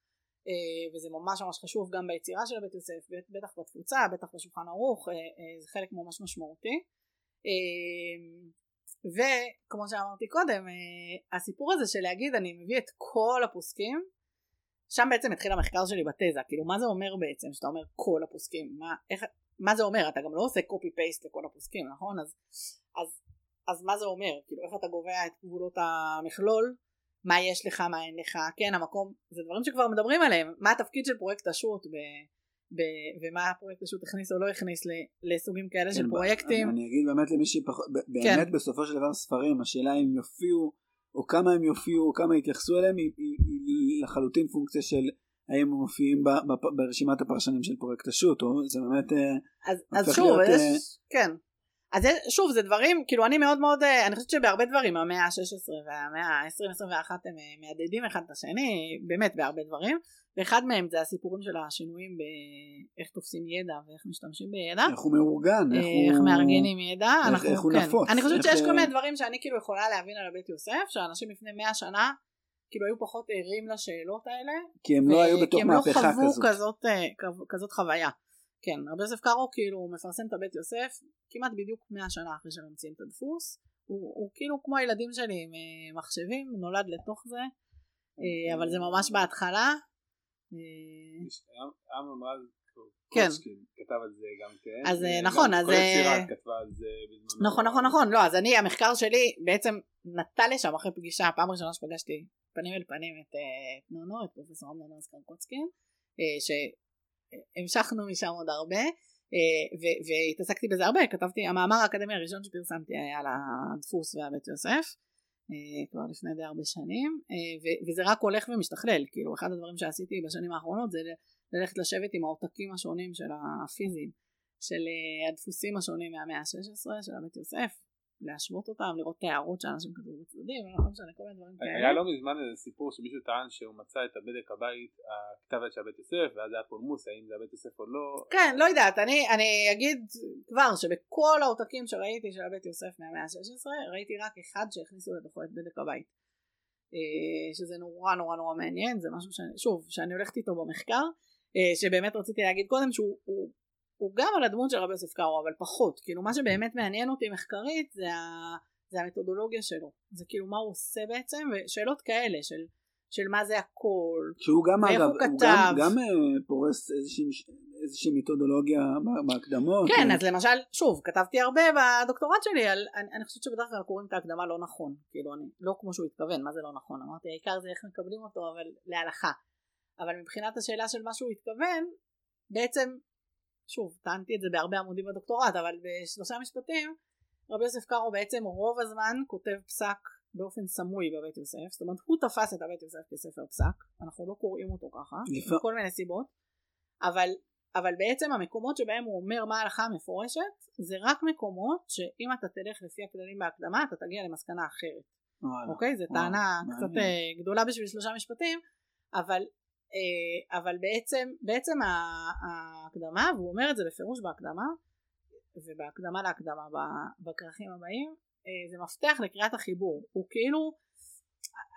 וזה ממש ממש חשוב גם ביצירה של בית יוסף בטח בתפוצה בטח בשולחן ערוך זה חלק ממש משמעותי. וכמו שאמרתי קודם הסיפור הזה של להגיד אני מביא את כל הפוסקים שם בעצם התחיל המחקר שלי בתזה. כאילו מה זה אומר בעצם שאתה אומר כל הפוסקים מה, איך, מה זה אומר? אתה גם לא עושה קופי פייסט לכל הפוסקים נכון? אז, אז, אז מה זה אומר? כאילו איך אתה קובע את גבולות המכלול מה יש לך מה אין לך כן המקום זה דברים שכבר מדברים עליהם. מה התפקיד של פרויקט השו"ת ב- ב- ומה הפרויקט השו"ת הכניס או לא הכניס ל- לסוגים כאלה של כן, פרויקטים. אני אגיד באמת למי שבאמת כן. בסופו של דבר ספרים השאלה אם יופיעו או כמה הם יופיעו או כמה יתייחסו אליהם היא, היא, היא לחלוטין פונקציה של האם הם מופיעים ב, ב, ברשימת הפרשנים של פרויקט השו"ת או זה באמת אה, אז, אז שוב להיות, יש, אה, כן אז שוב זה דברים כאילו אני מאוד מאוד אה, אני חושבת שבהרבה דברים המאה ה-16 והמאה ה-20-21 הם אה, מהדהדים אחד את השני באמת בהרבה דברים. ואחד מהם זה הסיפורים של השינויים באיך תופסים ידע ואיך משתמשים בידע. איך הוא מאורגן איך, איך הוא מארגנים ידע איך- אנחנו איך הוא כן. נפוץ, אני חושבת איך, שיש כל אה, מיני דברים שאני כאילו יכולה להבין על הבית יוסף שאנשים לפני 100 שנה כאילו היו פחות ערים לשאלות האלה כי הם לא היו בתוך כי הם לא מהפכה חוו כזאת. כזאת, אה, כז- כזאת חוויה. כן, רבי יוסף קארו כאילו מפרסם את הבית יוסף כמעט בדיוק 100 שנה אחרי שממציאים את הדפוס. הוא, הוא כאילו כמו הילדים שלי עם אה, מחשבים, נולד לתוך זה, אה, אבל זה ממש בהתחלה. אה, אמנון רז כן. קוצ'קין כתב על זה גם כן. אז, נכון, אז, אה, שירת כתבה על זה בזמנו. נכון נכון נכון לא אז אני המחקר שלי בעצם נטע לשם אחרי פגישה פעם ראשונה שפגשתי פנים אל פנים את את נונו את פרופסור אמנון רז קרקוצקין שהמשכנו משם עוד הרבה אה, והתעסקתי בזה הרבה כתבתי המאמר האקדמי הראשון שפרסמתי היה על הדפוס והבית יוסף אה, כבר לפני די הרבה שנים אה, וזה רק הולך ומשתכלל כאילו אחד הדברים שעשיתי בשנים האחרונות זה ללכת לשבת עם העותקים השונים של הפיזיים של הדפוסים השונים מהמאה ה-16 של הבית יוסף להשוות אותם לראות את ההערות שאנשים כתבו בצדדים לא משנה כל מיני דברים כאלה היה לא מזמן איזה סיפור שמישהו טען שהוא מצא את הבדק הבית הכתב של הבית יוסף ואז היה פולמוס האם זה הבית יוסף או לא. כן, לא יודעת, אני, אני אגיד כבר שבכל העותקים שראיתי של הבית יוסף מהמאה ה-16 ראיתי רק אחד שהכניסו לתוכו את בדק הבית. אה, שזה נורא נורא נורא מעניין, זה משהו שאני, שוב, שאני הולכת איתו במחקר, אה, שבאמת רציתי להגיד קודם שהוא הוא, גם על הדמות של רבי יוסף קארו, אבל פחות, כאילו מה שבאמת מעניין אותי מחקרית זה, ה, זה המתודולוגיה שלו, זה כאילו מה הוא עושה בעצם, ושאלות כאלה של, של מה זה הכל, שהוא גם אגב הוא הוא. גם, גם אה, פורס איזושהי, איזושהי מתודולוגיה בהקדמות. כן אה, אז למשל שוב כתבתי הרבה בדוקטורט שלי על אני, אני חושבת שבדרך כלל קוראים את ההקדמה לא נכון. כאילו אני לא כמו שהוא התכוון מה זה לא נכון? אמרתי העיקר זה איך מקבלים אותו אבל להלכה. אבל מבחינת השאלה של מה שהוא התכוון בעצם שוב טענתי את זה בהרבה עמודים בדוקטורט אבל בשלושה משפטים רבי יוסף קארו בעצם רוב הזמן כותב פסק באופן סמוי בבית יוסף זאת אומרת הוא תפס את הבית יוסף כספר פסק אנחנו לא קוראים אותו ככה מכל מיני סיבות אבל אבל בעצם המקומות שבהם הוא אומר מה ההלכה המפורשת זה רק מקומות שאם אתה תלך לפי הכללים בהקדמה אתה תגיע למסקנה אחרת. אוקיי זו טענה. קצת אה, גדולה בשביל שלושה משפטים אבל אבל בעצם בעצם ההקדמה והוא אומר את זה בפירוש בהקדמה ובהקדמה להקדמה בכרכים הבאים אה, זה מפתח לקריאת החיבור. הוא כאילו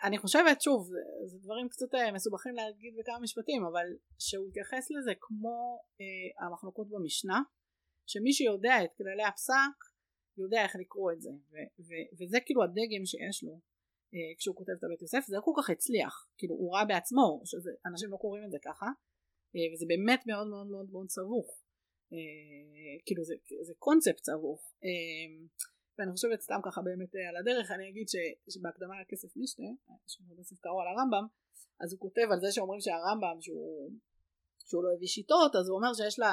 אני חושבת שוב זה, דברים קצת אה, מסובכים להגיד בכמה משפטים אבל שהוא התייחס לזה כמו אה, המחלוקות במשנה שמי שיודע את כללי הפסק יודע איך לקרוא את זה ו- ו- וזה כאילו הדגם שיש לו. אה, כשהוא כותב את הבית יוסף זה לא כל כך הצליח. כאילו הוא ראה בעצמו שאנשים לא קוראים את זה ככה אה, וזה באמת מאוד מאוד מאוד מאוד סבוך. אה, כאילו זה, זה קונספט סבוך. אה, ואני חושבת סתם ככה באמת אה, על הדרך אני אגיד ש, שבהקדמה לכסף משנה רבי יוסף קראו על הרמב"ם אז הוא כותב על זה שאומרים שהרמב"ם שהוא שהוא לא הביא שיטות אז הוא אומר שיש לה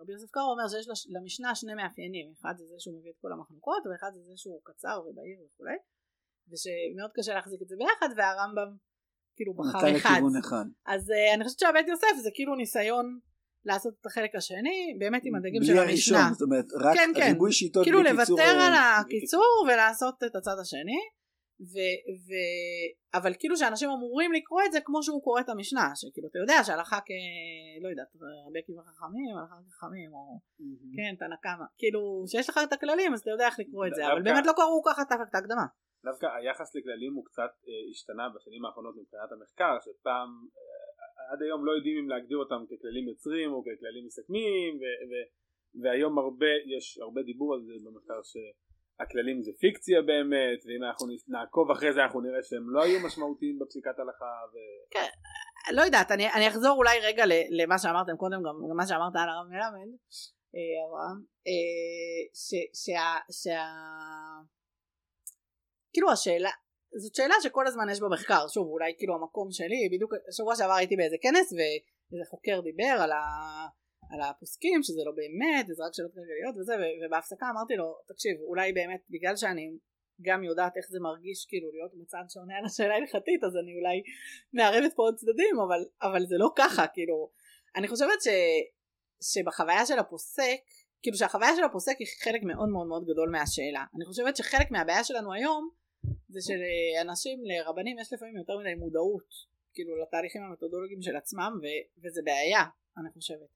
רבי יוסף קארו אומר שיש למשנה שני מאפיינים. אחד זה זה שהוא מביא את כל המחלוקות ואחד זה זה שהוא קצר ובהיר וכולי ושמאוד קשה להחזיק את זה ביחד והרמב"ם כאילו בחר אחד אחד אז uh, אני חושבת שהבית יוסף זה כאילו ניסיון לעשות את החלק השני באמת עם הדגים בלי של הראשון, המשנה. זאת אומרת, רק כן, כן. ריבוי שיטות כאילו בלי לוותר קיצור, על אה, הקיצור ולעשות את הצד השני. ו, ו, אבל כאילו שאנשים אמורים לקרוא את זה כמו שהוא קורא את המשנה שכאילו אתה יודע שהלכה כ... לא יודעת רבי עקיבא חכמים הלכה כחכמים או מהמם. כן תנא קמא כאילו שיש לך את הכללים אז אתה יודע איך לקרוא את זה אבל באמת לא קראו ככה את ההקדמה דווקא היחס לכללים הוא קצת אה, השתנה בשנים האחרונות מבחינת המחקר שפעם אה, עד היום לא יודעים אם להגדיר אותם ככללים יוצרים או ככללים מסכמים ו- ו- והיום הרבה יש הרבה דיבור על זה במחקר שהכללים זה פיקציה באמת ואם אנחנו נעקוב אחרי זה אנחנו נראה שהם לא היו משמעותיים בפסיקת הלכה ו- לא יודעת אני, אני אחזור אולי רגע למה שאמרתם קודם גם גם מה שאמרת על הרב מלמד אה, אברהם ש- שה- שה... כאילו השאלה זאת שאלה שכל הזמן יש במחקר שוב אולי כאילו המקום שלי בדיוק שבוע שעבר הייתי באיזה כנס ואיזה חוקר דיבר על, ה, על הפוסקים שזה לא באמת וזה רק שאלות כלכליות וזה ובהפסקה אמרתי לו תקשיב אולי באמת בגלל שאני גם יודעת איך זה מרגיש כאילו להיות בצד שעונה על השאלה ההלכתית אז אני אולי מערבת פה עוד צדדים אבל, אבל זה לא ככה כאילו. אני חושבת ש, שבחוויה של הפוסק כאילו שהחוויה של הפוסק היא חלק מאוד מאוד מאוד גדול מהשאלה. אני חושבת שחלק מהבעיה שלנו היום זה שלאנשים לרבנים יש לפעמים יותר מדי מודעות כאילו לתהליכים המתודולוגיים של עצמם ו- וזה בעיה אני חושבת.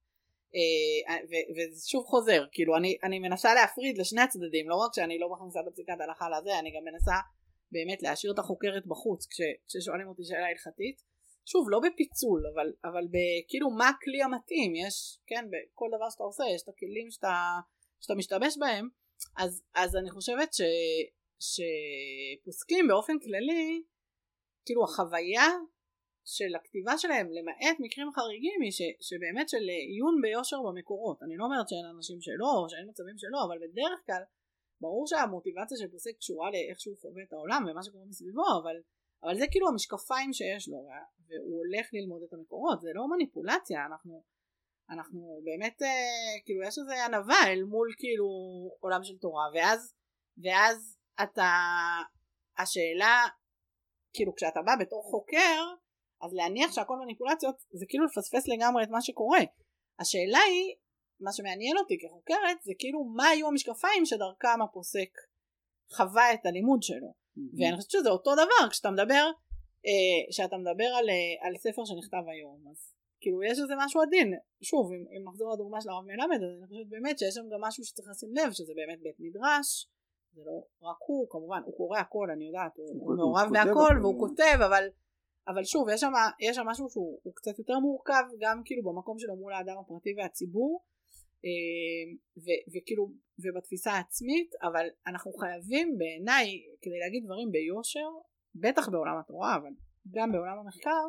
אה, וזה שוב חוזר כאילו אני, אני מנסה להפריד לשני הצדדים לא רק שאני לא מכניסה את הפסיקת הלכה לזה אני גם מנסה באמת להשאיר את החוקרת בחוץ כש, כששואלים אותי שאלה הלכתית. שוב לא בפיצול אבל, אבל בכאילו מה הכלי המתאים? יש כן בכל דבר שאתה עושה יש את הכלים שאתה, שאתה משתמש בהם. אז, אז אני חושבת ש, שפוסקים באופן כללי כאילו החוויה של הכתיבה שלהם למעט מקרים חריגים היא ש, שבאמת של עיון ביושר במקורות. אני לא אומרת שאין אנשים שלא או שאין מצבים שלא אבל בדרך כלל ברור שהמוטיבציה של פוסק קשורה לאיך שהוא חווה את העולם ומה שקורה מסביבו אבל, אבל זה כאילו המשקפיים שיש לו והוא הולך ללמוד את המקורות. זה לא מניפולציה אנחנו אנחנו באמת אה, כאילו יש איזה ענווה אל מול כאילו עולם של תורה. ואז ואז אתה השאלה כאילו כשאתה בא בתור חוקר אז להניח שהכל מניפולציות זה כאילו לפספס לגמרי את מה שקורה. השאלה היא מה שמעניין אותי כחוקרת זה כאילו מה היו המשקפיים שדרכם הפוסק חווה את הלימוד שלו. ואני חושבת שזה אותו דבר כשאתה מדבר אה, כשאתה מדבר על, אה, על ספר שנכתב היום אז כאילו יש איזה משהו עדין. שוב אם, אם נחזור לדוגמה של הרב מלמד אז אני חושבת באמת שיש שם גם משהו שצריך לשים לב שזה באמת בית מדרש זה לא רק הוא כמובן הוא קורא הכל אני יודעת הוא, הוא, מעורב בהכל הכל, והוא. כותב אבל אבל שוב יש שם, יש שם משהו שהוא הוא קצת יותר מורכב גם כאילו במקום שלו מול האדם הפרטי והציבור אה, ו- וכאילו ובתפיסה העצמית אבל אנחנו חייבים בעיניי כדי להגיד דברים ביושר בטח בעולם התורה אבל גם בעולם המחקר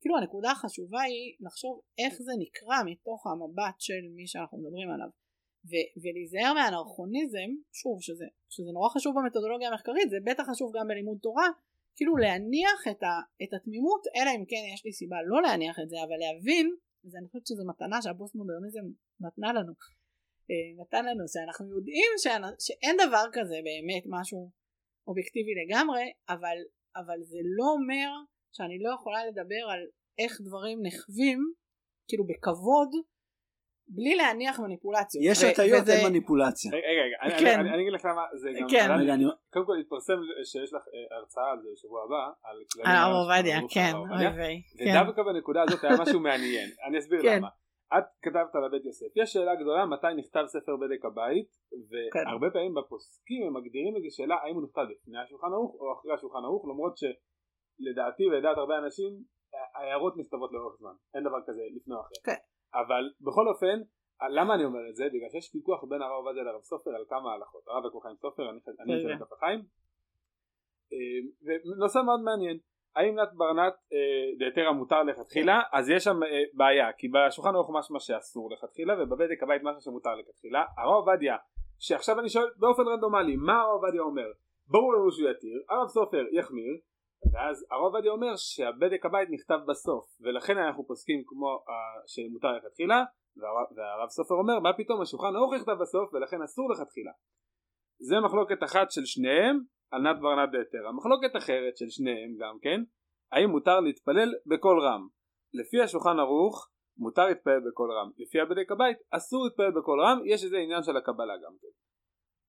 כאילו הנקודה החשובה היא לחשוב איך זה נקרא מתוך המבט של מי שאנחנו מדברים עליו ו- ולהיזהר מהאנרכוניזם שוב שזה, שזה נורא חשוב במתודולוגיה המחקרית זה בטח חשוב גם בלימוד תורה כאילו להניח את, ה, את התמימות אלא אם כן יש לי סיבה לא להניח את זה אבל להבין וזה אני חושבת שזו מתנה שהפוסט מודרניזם נתנה לנו. אה, נתן לנו שאנחנו יודעים שאנ- שאין דבר כזה באמת משהו אובייקטיבי לגמרי אבל, אבל זה לא אומר שאני לא יכולה לדבר על איך דברים נחווים כאילו בכבוד בלי להניח מניפולציות יש הטיות, וזה- אין מניפולציה. רגע רגע אני- כן. אני אני אגיד לך למה זה גם כן. רגע, אני- קודם כל התפרסם שיש לך אה, הרצאה על זה בשבוע הבא על כללים על הרב עובדיה כן אוי עובדיה. ויי כן. ודווקא בנקודה הזאת היה משהו מעניין אני אסביר כן. למה את כתבת על הבית יוסף יש שאלה גדולה מתי נכתב ספר בדק הבית כן. והרבה פעמים בפוסקים הם מגדירים את זה שאלה האם הוא נכתב לפני השולחן ערוך או אחרי השולחן ערוך למרות שלדעתי ולדעת הרבה אנשים ההערות נכתבות לאורך זמן אין דבר כזה לפני או אחרי כן. אבל בכל אופן למה אני אומר את זה? בגלל שיש ויכוח בין הרב עובדיה לרב סופר על כמה הלכות. הרב יקום חיים סופר אני כן, כן. כף החיים אה, ונושא מאוד מעניין. האם נת ברנת אה, דהתרא מותר לכתחילה? אז יש שם אה, בעיה כי בשולחן ערוך משמע שאסור לכתחילה ובבדק הבית משמע שמותר לכתחילה. הרב עובדיה שעכשיו אני שואל באופן רנדומלי מה הרב עובדיה אומר? ברור לנו שהוא יתיר הרב סופר יחמיר ואז הרב עובדיה אומר שהבדק הבית נכתב בסוף ולכן אנחנו פוסקים כמו אה, שמותר לכתחילה והרב, סופר אומר מה פתאום השולחן ערוך נכתב בסוף ולכן אסור לכתחילה זה מחלוקת אחת של שניהם על נת ברנת דהתרא מחלוקת אחרת של שניהם גם כן האם מותר להתפלל בקול רם לפי השולחן ערוך מותר להתפלל בקול רם. לפי הבדק הבית אסור להתפלל בקול רם, יש איזה עניין של הקבלה גם כן.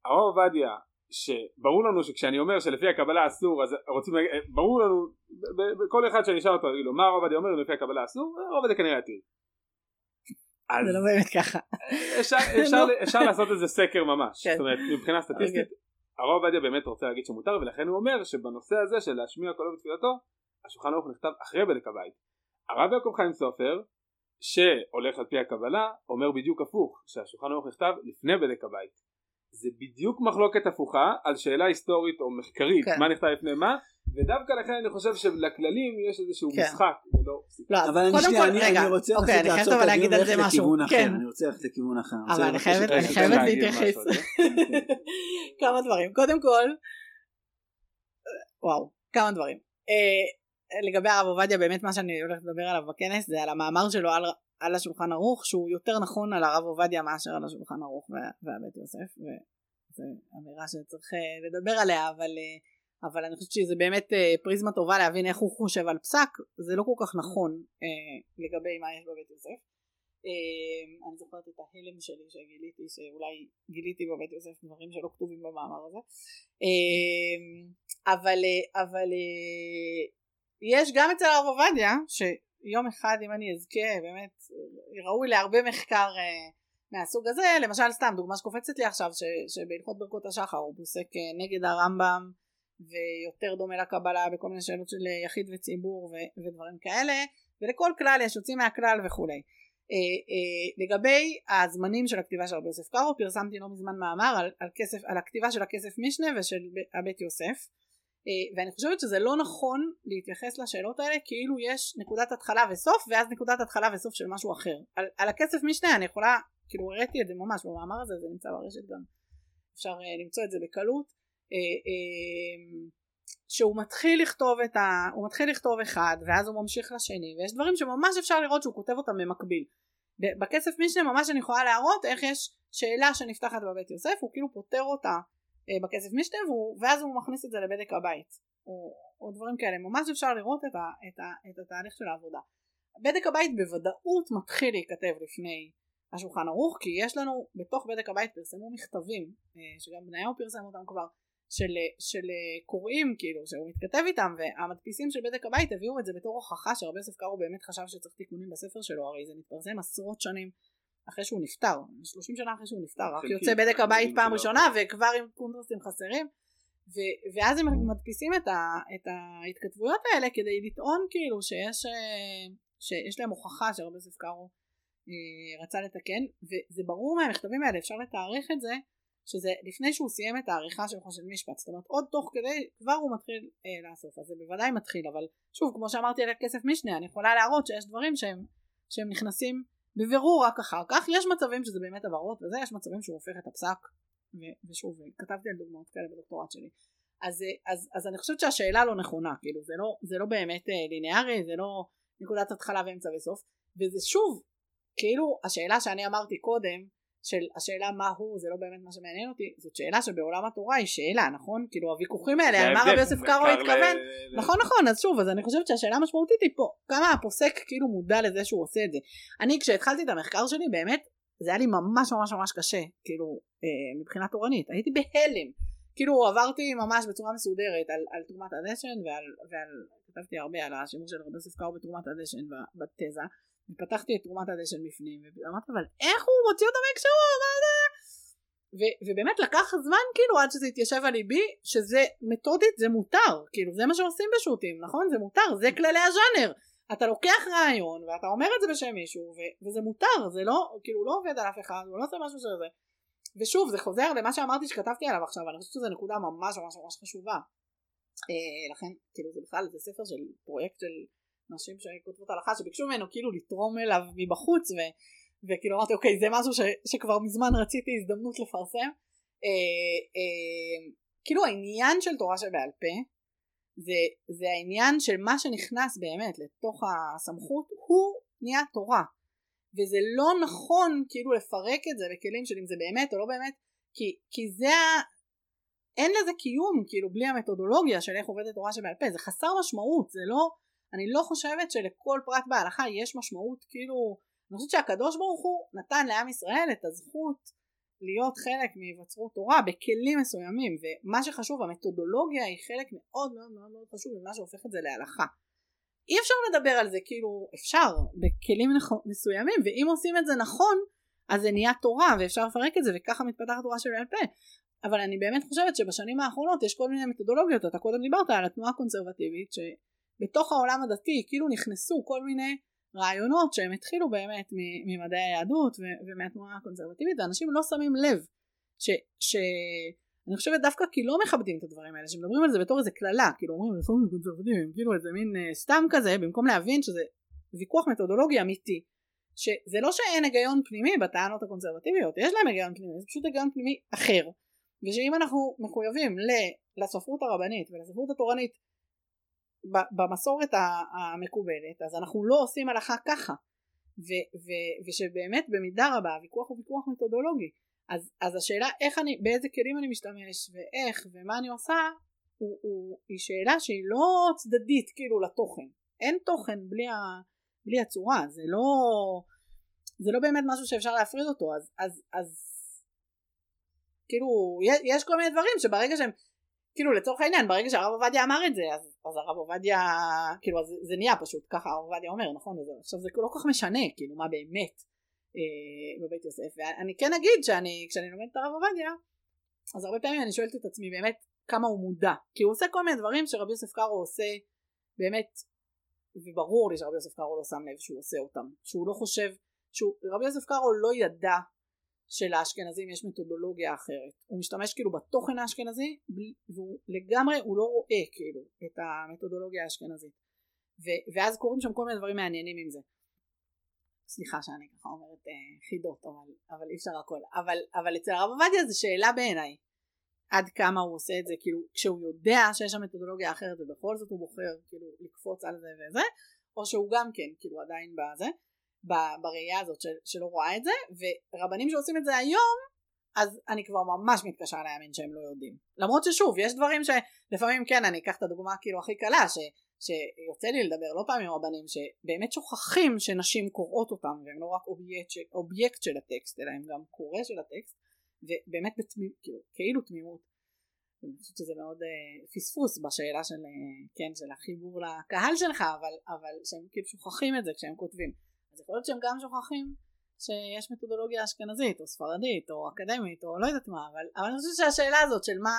הרב עובדיה, שברור לנו שכשאני אומר שלפי הקבלה אסור, אז רוצים, ברור לנו, בכל אחד שאני אשאל אותו, יגיד לו, מה הרב עובדיה אומר לפי הקבלה אסור? הרב עובדיה כנראה יתיר. זה לא באמת ככה. אפשר, אפשר לעשות איזה סקר ממש, כן. זאת אומרת מבחינה סטטיסטית הרב עובדיה באמת רוצה להגיד שמותר ולכן הוא אומר שבנושא הזה של להשמיע קולו בתפילתו השולחן ערוך נכתב אחרי בדק הבית. הרב יעקב חיים סופר שהולך על פי הקבלה אומר בדיוק הפוך שהשולחן ערוך נכתב לפני בדק הבית. זה בדיוק מחלוקת הפוכה על שאלה היסטורית או מחקרית כן. מה נכתב לפני מה ודווקא לכן אני חושב שלכללים יש איזשהו כן. משחק ולא לא, אבל אני שנייה, כל, אני, רגע, אני רוצה אוקיי, אני חייבת לעצור אבל את להגיד הדיון על זה וללכת משהו, לכיוון אחר, כן. אני רוצה ללכת לכיוון אחר. אבל אני חייבת- אני חייבת להתייחס. כמה דברים קודם כל וואו כמה דברים אה, לגבי הרב עובדיה באמת מה שאני הולכת לדבר עליו בכנס זה על המאמר שלו על, על השולחן ערוך שהוא יותר נכון על הרב עובדיה מאשר על השולחן ערוך וה- והבית יוסף וזו אמירה שצריך אה, לדבר עליה אבל אה, אבל אני חושבת שזה באמת אה, פריזמה טובה להבין איך הוא חושב על פסק זה לא כל כך נכון לגבי מה יש בבית יוסף. אני זוכרת את ההלם שלי שגיליתי שאולי גיליתי בבית יוסף דברים שלא כתובים במאמר הזה. אבל אבל יש גם אצל הרב עובדיה שיום אחד אם אני אזכה באמת ראוי להרבה מחקר אה, מהסוג הזה. למשל סתם דוגמה שקופצת לי עכשיו שבהלכות ברכות השחר הוא פוסק אה, נגד הרמב"ם ויותר דומה לקבלה בכל מיני שאלות של אה, יחיד וציבור ו, ודברים כאלה ולכל כלל יש יוצאים מהכלל וכולי. אה, אה, לגבי הזמנים של הכתיבה של רבי יוסף קארו פרסמתי לא מזמן מאמר על, על, כסף, על הכתיבה של הכסף משנה ושל הבית יוסף ואני חושבת שזה לא נכון להתייחס לשאלות האלה כאילו יש נקודת התחלה וסוף ואז נקודת התחלה וסוף של משהו אחר. על, על הכסף משנה אני יכולה כאילו הראיתי את זה ממש במאמר הזה זה נמצא ברשת גם. אפשר אה, למצוא את זה בקלות. אה, אה, שהוא מתחיל לכתוב את ה... הוא מתחיל לכתוב אחד ואז הוא ממשיך לשני ויש דברים שממש אפשר לראות שהוא כותב אותם במקביל. בכסף משנה ממש אני יכולה להראות איך יש שאלה שנפתחת בבית יוסף הוא כאילו פותר אותה אה, בכסף משנה והוא, ואז הוא מכניס את זה לבדק הבית. או, או דברים כאלה. ממש אפשר לראות את, ה, את, ה, את התהליך של העבודה. בדק הבית בוודאות מתחיל להיכתב לפני השולחן ערוך כי יש לנו בתוך בדק הבית פרסמו מכתבים אה, שגם בניהו פרסם אותם כבר של, של אה, קוראים כאילו שהוא מתכתב איתם והמדפיסים של בדק הבית הביאו את זה בתור הוכחה שרבי יוסף קארו באמת חשב שצריך תיקונים בספר שלו הרי זה מתפרסם עשרות שנים אחרי שהוא נפטר 30 שנה אחרי שהוא נפטר רק יוצא בדק הבית פעם. ראשונה וכבר עם קונטרסטים חסרים. ו- ואז הם מדפיסים את, ה- את ההתכתבויות האלה כדי לטעון כאילו שיש אה, שיש להם הוכחה שרבי יוסף קארו אה, רצה לתקן. וזה ברור מהמכתבים האלה אפשר לתארך את זה שזה לפני שהוא סיים את העריכה של חושן משפט. זאת אומרת עוד תוך כדי כבר הוא מתחיל אה, לאסוף אז זה בוודאי מתחיל. אבל שוב כמו שאמרתי על הכסף משנה אני יכולה להראות שיש דברים שהם, שהם נכנסים בבירור רק אחר כך. יש מצבים שזה באמת הבהרות וזה יש מצבים שהוא הופך את הפסק ושוב כתבתי על דוגמאות כאלה בדוקטורט שלי. אז, אז, אז אני חושבת שהשאלה לא נכונה כאילו זה לא, זה לא באמת אה, ליניארי זה לא נקודת התחלה ואמצע וסוף. וזה שוב כאילו השאלה שאני אמרתי קודם של השאלה מה הוא זה לא באמת מה שמעניין אותי זאת שאלה שבעולם התורה היא שאלה נכון? כאילו הוויכוחים האלה על מה רבי יוסף קארו התכוון? ל- נכון נכון אז שוב אז אני חושבת שהשאלה המשמעותית היא פה כמה הפוסק כאילו מודע לזה שהוא עושה את זה? אני כשהתחלתי את המחקר שלי באמת זה היה לי ממש ממש ממש קשה כאילו אה, מבחינה תורנית הייתי בהלם. כאילו עברתי ממש בצורה מסודרת על, על תרומת הדשן ועל, ועל כתבתי הרבה על השימוש של רבי יוסף קארו בתרומת הדשן בתזה ופתחתי את תרומת הדשן בפנים ואמרתי אבל איך הוא מוציא אותה מהקשרו? מה זה? ו- ובאמת לקח זמן כאילו עד שזה התיישב על ליבי שזה מתודית זה מותר. כאילו זה מה שעושים בשו"תים נכון? זה מותר זה כללי הז'אנר. אתה לוקח רעיון ואתה אומר את זה בשם מישהו ו- וזה מותר זה לא כאילו לא עובד על אף אחד הוא לא עושה משהו שזה. ושוב זה חוזר למה שאמרתי שכתבתי עליו עכשיו אני חושבת שזו נקודה ממש ממש ממש חשובה. אה, לכן כאילו זה בכלל זה ספר של פרויקט של נשים שכותבות הלכה שביקשו ממנו כאילו לתרום אליו מבחוץ ו, וכאילו אמרתי אוקיי זה משהו ש, שכבר מזמן רציתי הזדמנות לפרסם. אה, אה, כאילו העניין של תורה שבעל פה זה, זה העניין של מה שנכנס באמת לתוך הסמכות הוא נהיה תורה. וזה לא נכון כאילו לפרק את זה בכלים של אם זה באמת או לא באמת כי, כי זה ה... אין לזה קיום כאילו בלי המתודולוגיה של איך עובדת תורה שבעל פה זה חסר משמעות זה לא אני לא חושבת שלכל פרט בהלכה יש משמעות כאילו אני חושבת שהקדוש ברוך הוא נתן לעם ישראל את הזכות להיות חלק מהיווצרות תורה בכלים מסוימים ומה שחשוב המתודולוגיה היא חלק מאוד מאוד מאוד מאוד חשוב ממה שהופך את זה להלכה. אי אפשר לדבר על זה כאילו אפשר בכלים מסוימים ואם עושים את זה נכון אז זה נהיה תורה ואפשר לפרק את זה וככה מתפתחת תורה של בעל פה. אבל אני באמת חושבת שבשנים האחרונות יש כל מיני מתודולוגיות אתה קודם דיברת על התנועה הקונסרבטיבית שבתוך העולם הדתי כאילו נכנסו כל מיני רעיונות שהם התחילו באמת ממדעי היהדות ומהתנועה הקונסרבטיבית ואנשים לא שמים לב ש, ש... אני חושבת דווקא כי לא מכבדים את הדברים האלה שמדברים על זה בתור איזה קללה כאילו אומרים רפורמים קונסרבטיביים כאילו איזה מין uh, סתם כזה במקום להבין שזה ויכוח מתודולוגי אמיתי שזה לא שאין היגיון פנימי בטענות הקונסרבטיביות יש להם היגיון פנימי זה פשוט היגיון פנימי אחר. ושאם אנחנו מחויבים לספרות הרבנית ולספרות התורנית במסורת המקובלת אז אנחנו לא עושים הלכה ככה. ו- ו- ושבאמת במידה רבה הוויכוח הוא ויכוח מתודולוגי. אז, אז השאלה איך אני באיזה כלים אני משתמש ואיך ומה אני עושה הוא, הוא, היא שאלה שהיא לא צדדית כאילו לתוכן. אין תוכן בלי, ה, בלי הצורה. זה לא זה לא באמת משהו שאפשר להפריד אותו. אז, אז, אז כאילו יש כל מיני דברים שברגע שהם כאילו לצורך העניין ברגע שהרב עובדיה אמר את זה אז, אז הרב עובדיה כאילו אז זה נהיה פשוט ככה הרב עובדיה אומר נכון? וזה, עכשיו זה לא כל כך משנה כאילו מה באמת אה, בבית יוסף. ואני כן אגיד שאני כשאני לומדת את הרב עובדיה אז הרבה פעמים אני שואלת את עצמי באמת כמה הוא מודע? כי הוא עושה כל מיני דברים שרבי יוסף קארו עושה באמת וברור לי שרבי יוסף קארו לא שם לב שהוא עושה אותם. שהוא לא חושב שהוא רבי יוסף קארו לא ידע שלאשכנזים יש מתודולוגיה אחרת. הוא משתמש כאילו בתוכן האשכנזי והוא לגמרי הוא לא רואה כאילו את המתודולוגיה האשכנזית. ו- ואז קורים שם כל מיני דברים מעניינים עם זה. סליחה שאני ככה אומרת אה, חידות אבל, אבל אי אפשר הכל. אבל, אבל אצל הרב עובדיה זו שאלה בעיניי. עד כמה הוא עושה את זה כאילו כשהוא יודע שיש שם מתודולוגיה אחרת ובכל זאת הוא בוחר כאילו לקפוץ על זה וזה או שהוא גם כן כאילו עדיין בזה בראייה הזאת של, שלא רואה את זה ורבנים שעושים את זה היום אז אני כבר ממש מתקשה להאמין שהם לא יודעים. למרות ששוב יש דברים שלפעמים כן אני אקח את הדוגמה כאילו הכי קלה ש, שיוצא לי לדבר לא פעם עם רבנים שבאמת שוכחים שנשים קוראות אותם והם לא רק אובייקט, של, אובייקט של הטקסט אלא הם גם קורא של הטקסט ובאמת בתמימות כאילו, כאילו תמימות. אני חושבת שזה מאוד uh, פספוס בשאלה של, uh, כן, של החיבור לקהל שלך אבל, אבל שהם כאילו שוכחים את זה כשהם כותבים יכול להיות שהם גם שוכחים שיש מתודולוגיה אשכנזית או ספרדית או אקדמית או לא יודעת מה אבל, אבל אני חושבת שהשאלה הזאת של מה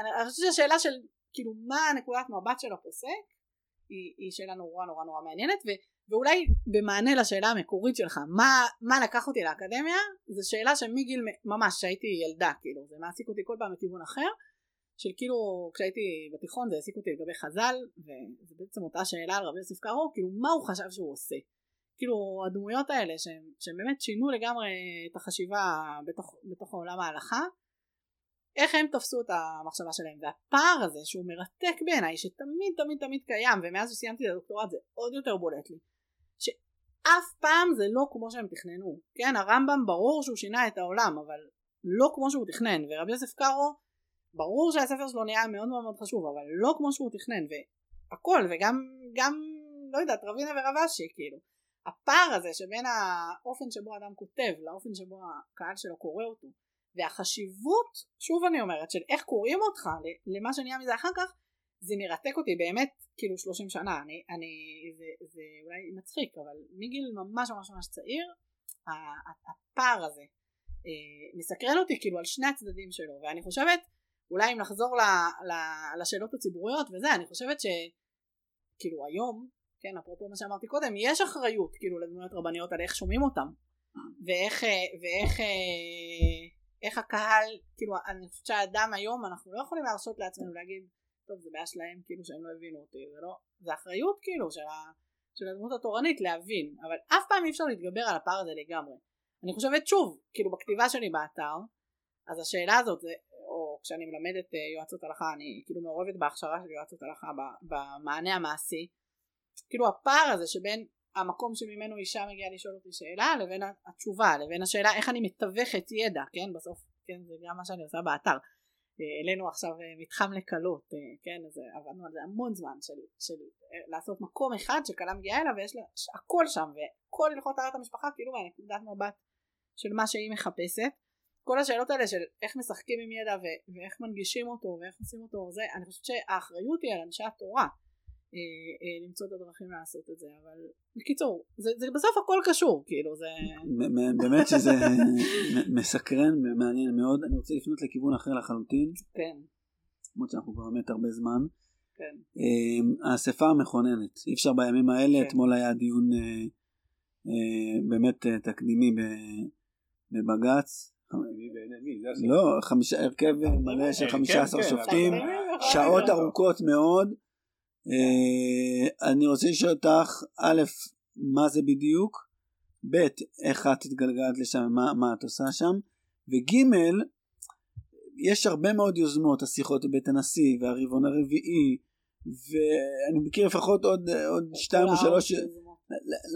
אני, חושבת שהשאלה של כאילו מה נקודת מבט של הפוסק היא, היא שאלה נורא נורא נורא מעניינת ו, ואולי במענה לשאלה המקורית שלך מה, מה לקח אותי לאקדמיה זו שאלה שמגיל ממש שהייתי ילדה כאילו זה מעסיק אותי כל פעם מכיוון אחר של כאילו כשהייתי בתיכון זה העסיק אותי לגבי חז"ל וזה בעצם אותה שאלה על רבי יוסף קארו כאילו מה הוא חשב שהוא עושה כאילו הדמויות האלה שהם, שהם באמת שינו לגמרי את החשיבה בתוך, בתוך עולם ההלכה איך הם תפסו את המחשבה שלהם. והפער הזה שהוא מרתק בעיניי שתמיד תמיד תמיד קיים ומאז שסיימתי את הדוקטורט זה עוד יותר בולט לי שאף פעם זה לא כמו שהם תכננו. כן הרמב"ם ברור שהוא שינה את העולם אבל לא כמו שהוא תכנן. ורבי יוסף קארו ברור שהספר שלו נהיה מאוד מאוד מאוד חשוב אבל לא כמו שהוא תכנן והכל וגם גם לא יודעת רבינה ורבשי כאילו הפער הזה שבין האופן שבו אדם כותב לאופן שבו הקהל שלו קורא אותו והחשיבות שוב אני אומרת של איך קוראים אותך למה שנהיה מזה אחר כך זה מרתק אותי באמת כאילו 30 שנה. אני, אני זה, זה אולי מצחיק אבל מגיל ממש ממש ממש צעיר הפער הזה אה, מסקרן אותי כאילו על שני הצדדים שלו. ואני חושבת אולי אם נחזור ל, ל, לשאלות הציבוריות וזה אני חושבת שכאילו היום כן אפרופו מה שאמרתי קודם יש אחריות כאילו לדמויות רבניות על איך שומעים אותם. ואיך ואיך איך הקהל כאילו אני חושבת שהאדם היום אנחנו לא יכולים להרשות לעצמנו להגיד טוב זה בעיה שלהם כאילו שהם לא הבינו אותי זה לא זה אחריות כאילו של, ה, של הדמות התורנית להבין. אבל אף פעם אי אפשר להתגבר על הפער הזה לגמרי. אני חושבת שוב כאילו בכתיבה שלי באתר אז השאלה הזאת זה או כשאני מלמדת אה, יועצות הלכה אני כאילו מעורבת בהכשרה של יועצות הלכה במענה המעשי כאילו הפער הזה שבין המקום שממנו אישה מגיעה לשאול אותי שאלה לבין התשובה לבין השאלה איך אני מתווכת ידע כן? בסוף כן זה גם מה שאני עושה באתר. העלינו עכשיו מתחם לקלות, כן, אז עבדנו על זה המון זמן של, של לעשות מקום אחד שכלה מגיעה אליו ויש לה הכל שם וכל הלכות טהרת המשפחה כאילו מהנקודת מבט של מה שהיא מחפשת. כל השאלות האלה של איך משחקים עם ידע ו- ואיך מנגישים אותו ואיך עושים אותו זה אני חושבת שהאחריות היא על אנשי התורה. אה, אה, למצוא את הדרכים לעשות את זה אבל בקיצור זה, זה בסוף הכל קשור כאילו זה באמת שזה מסקרן ומעניין מאוד. אני רוצה לפנות לכיוון אחר לחלוטין. כן. למרות שאנחנו כבר באמת הרבה זמן. כן. אה, האספה המכוננת. אי אפשר בימים האלה כן. אתמול היה דיון באמת תקדימי בבג"ץ. לא, הרכב מלא של 15 כן, שופטים, שעות ארוכות מאוד, אה, אני רוצה לשאול אותך, א', מה זה בדיוק, ב', איך את התגלגלת לשם, מה, מה את עושה שם, וג', יש הרבה מאוד יוזמות, השיחות בבית הנשיא והרבעון הרביעי, ואני מכיר לפחות עוד, עוד שתיים או שלוש,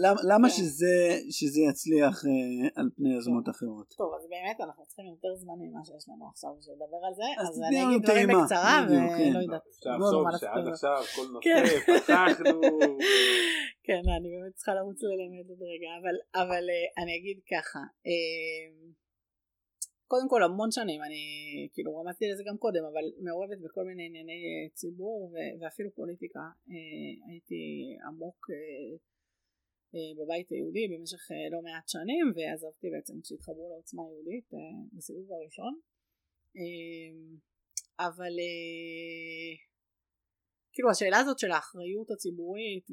למה, למה כן. שזה, שזה יצליח אה, על פני יוזמות כן. אחרות? טוב, אז באמת אנחנו צריכים יותר זמן ממה שיש לנו עכשיו בשביל לדבר על זה, אז, אז אני אגיד דברים בקצרה ולא כן. יודעת. אפשר לחשוב שעד עכשיו כל נושא פתחנו. כן, אני באמת צריכה לרוץ ללמד עוד רגע, אבל, אבל אה, אני אגיד ככה. אה, קודם כל המון שנים אני כאילו רמזתי לזה גם קודם אבל מעורבת בכל מיני ענייני ציבור ואפילו פוליטיקה הייתי עמוק אה, בבית היהודי במשך אה, לא מעט שנים ועזבתי בעצם כשהתחברו לעוצמה יהודית אה, בסיבוב הראשון. אבל כאילו השאלה הזאת של האחריות הציבורית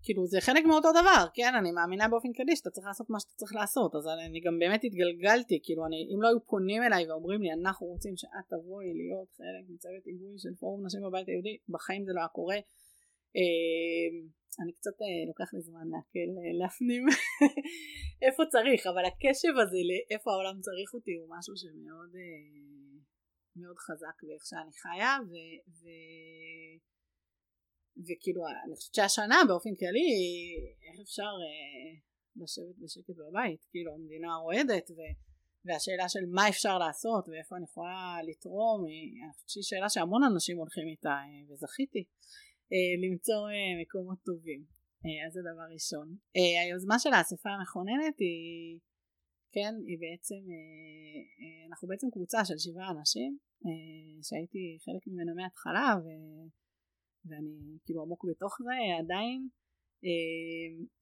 וכאילו זה חלק מאותו דבר כן? אני מאמינה באופן כללי שאתה צריך לעשות מה שאתה צריך לעשות אז אני גם באמת התגלגלתי כאילו אני אם לא היו פונים אליי ואומרים לי אנחנו רוצים שאת תבואי להיות חלק מצוות היגוי של פורום נשים בבית היהודי בחיים זה לא היה קורה אני קצת אה, לוקח לי זמן להקל אה, להפנים איפה צריך אבל הקשב הזה לאיפה העולם צריך אותי הוא משהו שמאוד אה, מאוד חזק באיך שאני חיה ו, ו, וכאילו אני חושבת שהשנה באופן כללי איך אפשר לשבת בשקט בבית? כאילו המדינה רועדת ו, והשאלה של מה אפשר לעשות ואיפה אני יכולה לתרום שהיא שאלה שהמון אנשים הולכים איתה וזכיתי למצוא אה, מקומות טובים. אה, אז זה דבר ראשון. היוזמה של האספה המכוננת היא, כן, היא בעצם, אנחנו בעצם קבוצה של שבעה אנשים שהייתי חלק ממנה מההתחלה ו... ואני כאילו עמוק בתוך זה עדיין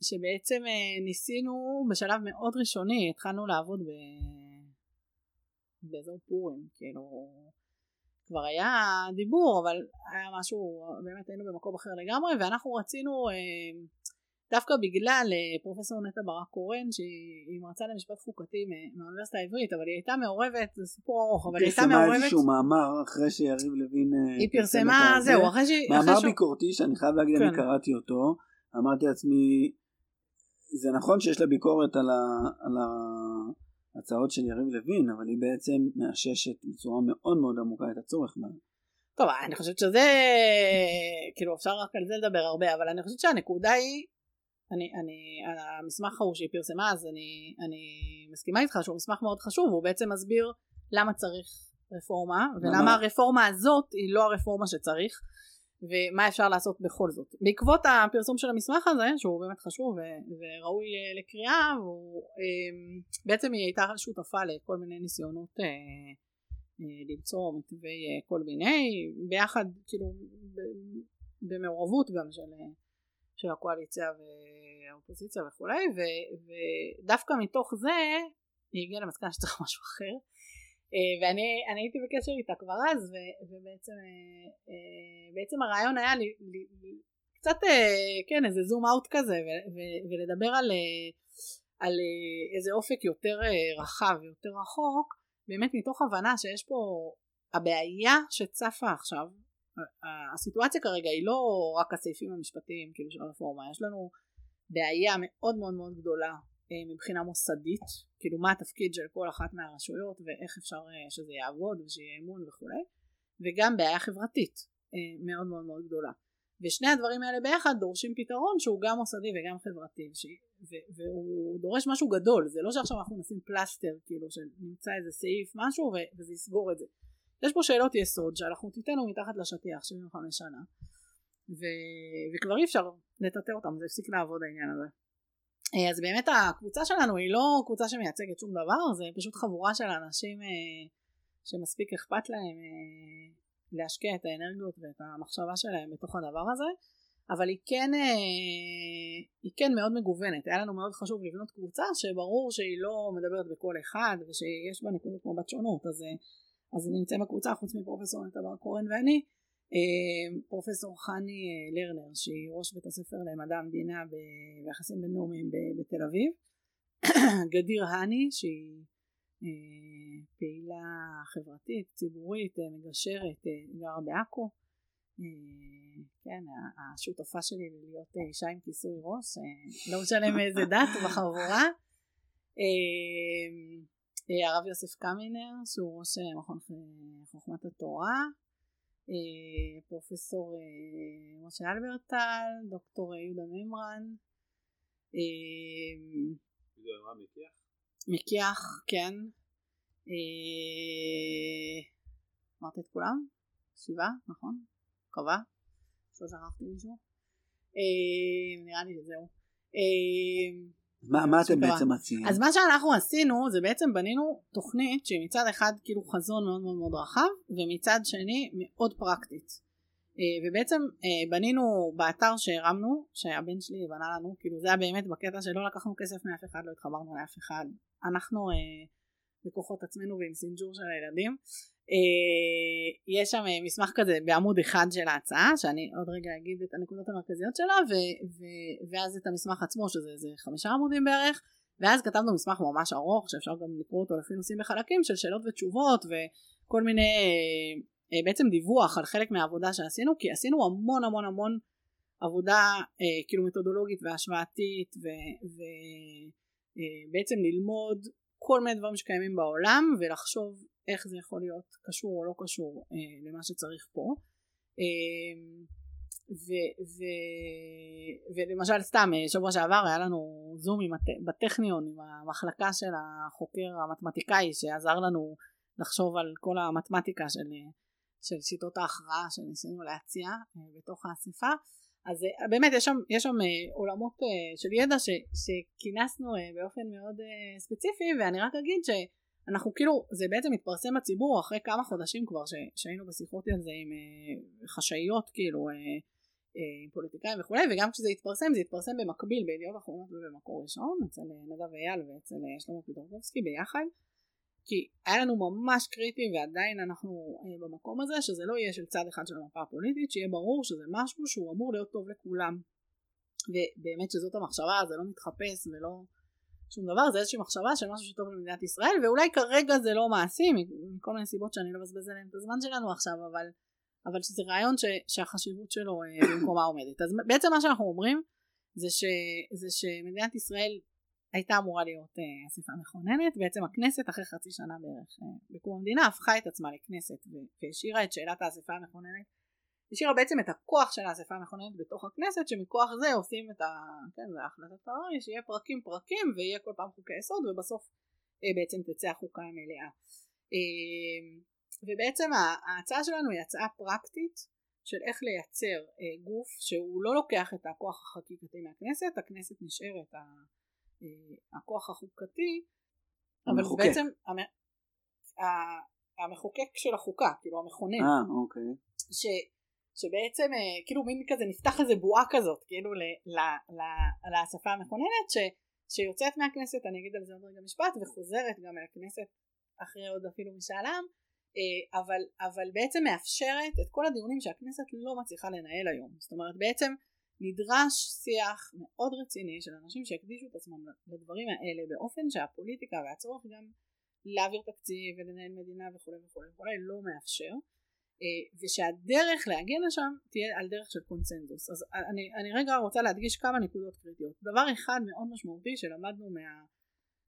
שבעצם ניסינו בשלב מאוד ראשוני התחלנו לעבוד ב... באזור פורים כאילו כבר היה דיבור אבל היה משהו באמת היינו במקום אחר לגמרי ואנחנו רצינו אה, דווקא בגלל אה, פרופסור נטע ברק קורן שהיא מרצה למשפט חוקתי מהאוניברסיטה העברית אבל היא הייתה מעורבת זה סיפור ארוך אבל היא הייתה מעורבת היא פרסמה איזשהו מאמר אחרי שיריב לוין אה, היא פרסמה זהו אחרי שהיא מאמר ביקורתי שאני חייב להגיד כן. אני קראתי אותו אמרתי לעצמי זה נכון שיש לה ביקורת על, ה, הצעות של יריב לוין, אבל היא בעצם מאששת בצורה מאוד מאוד עמוקה את הצורך בה. טוב, אני חושבת שזה, כאילו אפשר רק על זה לדבר הרבה, אבל אני חושבת שהנקודה היא, אני, אני, המסמך ההוא שהיא פרסמה, אז אני, אני מסכימה איתך שהוא מסמך מאוד חשוב, הוא בעצם מסביר למה צריך רפורמה, ולמה הרפורמה הזאת היא לא הרפורמה שצריך. ומה אפשר לעשות בכל זאת. בעקבות הפרסום של המסמך הזה, שהוא באמת חשוב וראוי אה, לקריאה, הוא, אמ, בעצם היא הייתה שותפה לכל מיני ניסיונות אה, אה, למצוא מתווי כל מיני, ביחד כאילו במעורבות גם של, של הקואליציה והאופוזיציה וכולי, ודווקא מתוך זה היא הגיעה למסקנה שצריך משהו אחר. אה, ואני הייתי בקשר איתה כבר אז ו, ובעצם אה, אה, בעצם הרעיון היה לי, לי, קצת כן איזה זום אאוט כזה ו, ו, ולדבר על, על איזה אופק יותר רחב ויותר רחוק באמת מתוך הבנה שיש פה הבעיה שצפה עכשיו הסיטואציה כרגע היא לא רק הסעיפים המשפטיים כאילו של הרפורמה יש לנו בעיה מאוד מאוד מאוד גדולה מבחינה מוסדית, כאילו מה התפקיד של כל אחת מהרשויות ואיך אפשר אה, שזה יעבוד ושיהיה אמון וכולי, וגם בעיה חברתית אה, מאוד מאוד מאוד גדולה. ושני הדברים האלה ביחד דורשים פתרון שהוא גם מוסדי וגם חברתי ש... ו... והוא דורש משהו גדול. זה לא שעכשיו אנחנו נשים פלסטר כאילו שנמצא איזה סעיף משהו ו... וזה יסגור את זה. יש פה שאלות יסוד שאנחנו תיתנו מתחת לשטיח 75 שנה ו... וכבר אי אפשר לטאטא אותם זה הפסיק לעבוד העניין הזה. אה, אז באמת הקבוצה שלנו היא לא קבוצה שמייצגת שום דבר זה פשוט חבורה של אנשים אה, שמספיק אכפת להם אה, להשקיע את האנרגיות ואת המחשבה שלהם בתוך הדבר הזה אבל היא כן, היא כן מאוד מגוונת. היה לנו מאוד חשוב לבנות קבוצה שברור שהיא לא מדברת בקול אחד ושיש בה נקודות בת שונות אז, אז נמצאים בקבוצה חוץ מפרופסור נתבר קורן ואני. אה, פרופסור חני אה, לרנר שהיא ראש בית הספר למדע המדינה ביחסים בינלאומיים בתל אביב. גדיר האני שהיא אה, פעילה חברתית ציבורית מגשרת גרה בעכו. כן השותפה שלי להיות אישה עם כיסוי ראש לא משנה מאיזה דת בחבורה. הרב יוסף קמינר שהוא ראש מכון חוכמת התורה. אה, פרופסור אה, משה אלברטל, דוקטור יהודה מימרן. אה, מקיח, כן. אמרתי את כולם? שבעה, נכון? מקווה? לא שכחתי מישהו? נראה לי שזהו. מה, מה אתם בעצם מציעים? אז מה שאנחנו עשינו זה בעצם בנינו תוכנית שהיא מצד אחד כאילו חזון מאוד מאוד מאוד רחב ומצד שני מאוד פרקטית. אה, ובעצם אה, בנינו באתר שהרמנו שהבן שלי בנה לנו כאילו זה היה באמת בקטע שלא לקחנו כסף מאף אחד לא התחברנו לאף אחד. אנחנו אה, בכוחות עצמנו ועם סינג'ור של הילדים. אה, יש שם אה, מסמך כזה בעמוד אחד של ההצעה שאני עוד רגע אגיד את הנקודות המרכזיות שלה ו, ו, ואז את המסמך עצמו שזה זה חמישה עמודים בערך ואז כתבנו מסמך ממש ארוך שאפשר גם לקרוא אותו לפי נושאים בחלקים של שאלות ותשובות וכל מיני אה, בעצם דיווח על חלק מהעבודה שעשינו כי עשינו המון המון המון עבודה כאילו מתודולוגית והשוואתית ובעצם ללמוד כל מיני דברים שקיימים בעולם ולחשוב איך זה יכול להיות קשור או לא קשור אה, למה שצריך פה. אה, ו, ו, ולמשל סתם אה, שבוע שעבר היה לנו זום עם הט... בטכניון עם המחלקה של החוקר המתמטיקאי שעזר לנו לחשוב על כל המתמטיקה של, של שיטות ההכרעה שניסינו להציע אה, בתוך האספה אז אה, באמת יש שם, יש שם אה, עולמות של ידע ש, שכינסנו באופן מאוד ספציפי ואני רק אגיד ש אנחנו כאילו זה בעצם התפרסם בציבור אחרי כמה חודשים כבר ש, שהיינו בשיחות על זה עם אה, חשאיות כאילו אה, אה, עם פוליטיקאים וכולי וגם כשזה התפרסם זה התפרסם במקביל בידיעות אחרונות ובמקור ראשון אצל אה, נדב אייל ואצל אה, שלמה פידורקובסקי ביחד כי היה לנו ממש קריטי ועדיין אנחנו אה, במקום הזה שזה לא יהיה של צד אחד של המפה הפוליטית שיהיה ברור שזה משהו שהוא אמור להיות טוב לכולם. ובאמת שזאת המחשבה זה לא מתחפש ולא שום דבר זה איזושהי מחשבה של משהו שטוב למדינת ישראל ואולי כרגע זה לא מעשי מכל מיני סיבות שאני לא מבזבז עליהן את הזמן שלנו עכשיו אבל, אבל שזה רעיון ש, שהחשיבות שלו אה, במקומה עומדת. אז בעצם מה שאנחנו אומרים זה, ש, זה שמדינת ישראל הייתה אמורה להיות uh, אספה מכוננת בעצם הכנסת אחרי חצי שנה בערך uh, בקום המדינה הפכה את עצמה לכנסת והשאירה את שאלת האספה המכוננת. השאירה בעצם את הכוח של האספה המכוננת בתוך הכנסת שמכוח זה עושים את ה... כן זה שיהיה פרקים פרקים ויהיה כל פעם חוקי יסוד ובסוף אה, בעצם תצא החוקה המלאה. אה, ובעצם ההצעה שלנו היא הצעה פרקטית של איך לייצר אה, גוף שהוא לא לוקח את הכוח החקיקתי מהכנסת הכנסת נשארת אה, הכוח החוקתי אבל המחוקק. בעצם המ, המחוקק של החוקה כאילו המכונן אה, אוקיי. ש, שבעצם אה, כאילו מין כזה נפתח איזה בועה כזאת כאילו לאספה המכוננת ש, שיוצאת מהכנסת אני אגיד על זה עוד רגע משפט וחוזרת גם אל הכנסת אחרי עוד אפילו משאל עם אה, אבל, אבל בעצם מאפשרת את כל הדיונים שהכנסת לא מצליחה לנהל היום זאת אומרת בעצם נדרש שיח מאוד רציני של אנשים שהקדישו את עצמם לדברים האלה באופן שהפוליטיקה והצורך גם להעביר תקציב ולנהל מדינה וכולי וכולי וכולי לא מאפשר אה, ושהדרך להגיע לשם תהיה על דרך של קונצנזוס. אז אני, אני רגע רוצה להדגיש כמה נקודות קריטיות. דבר אחד מאוד משמעותי שלמדנו מה,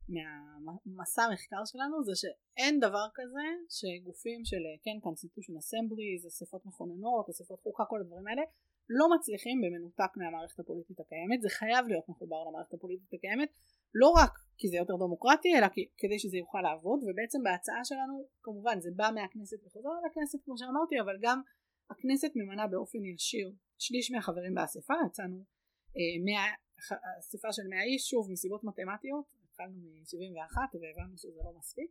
מהמסע המחקר שלנו זה שאין דבר כזה שגופים של כן constitution assembly, אספות מכוננות, אספות חוקה, כל הדברים האלה לא מצליחים במנותק מהמערכת הפוליטית הקיימת זה חייב להיות מחובר למערכת הפוליטית הקיימת לא רק כי זה יותר דמוקרטי אלא כי, כדי שזה יוכל לעבוד ובעצם בהצעה שלנו כמובן זה בא מהכנסת וחוזר לכנסת כמו שאמרתי אבל גם הכנסת ממנה באופן ישיר שליש מהחברים באספה יצאנו אה, אספה של 100 איש שוב מסיבות מתמטיות התחלנו מ-71 והבנו שזה לא מספיק.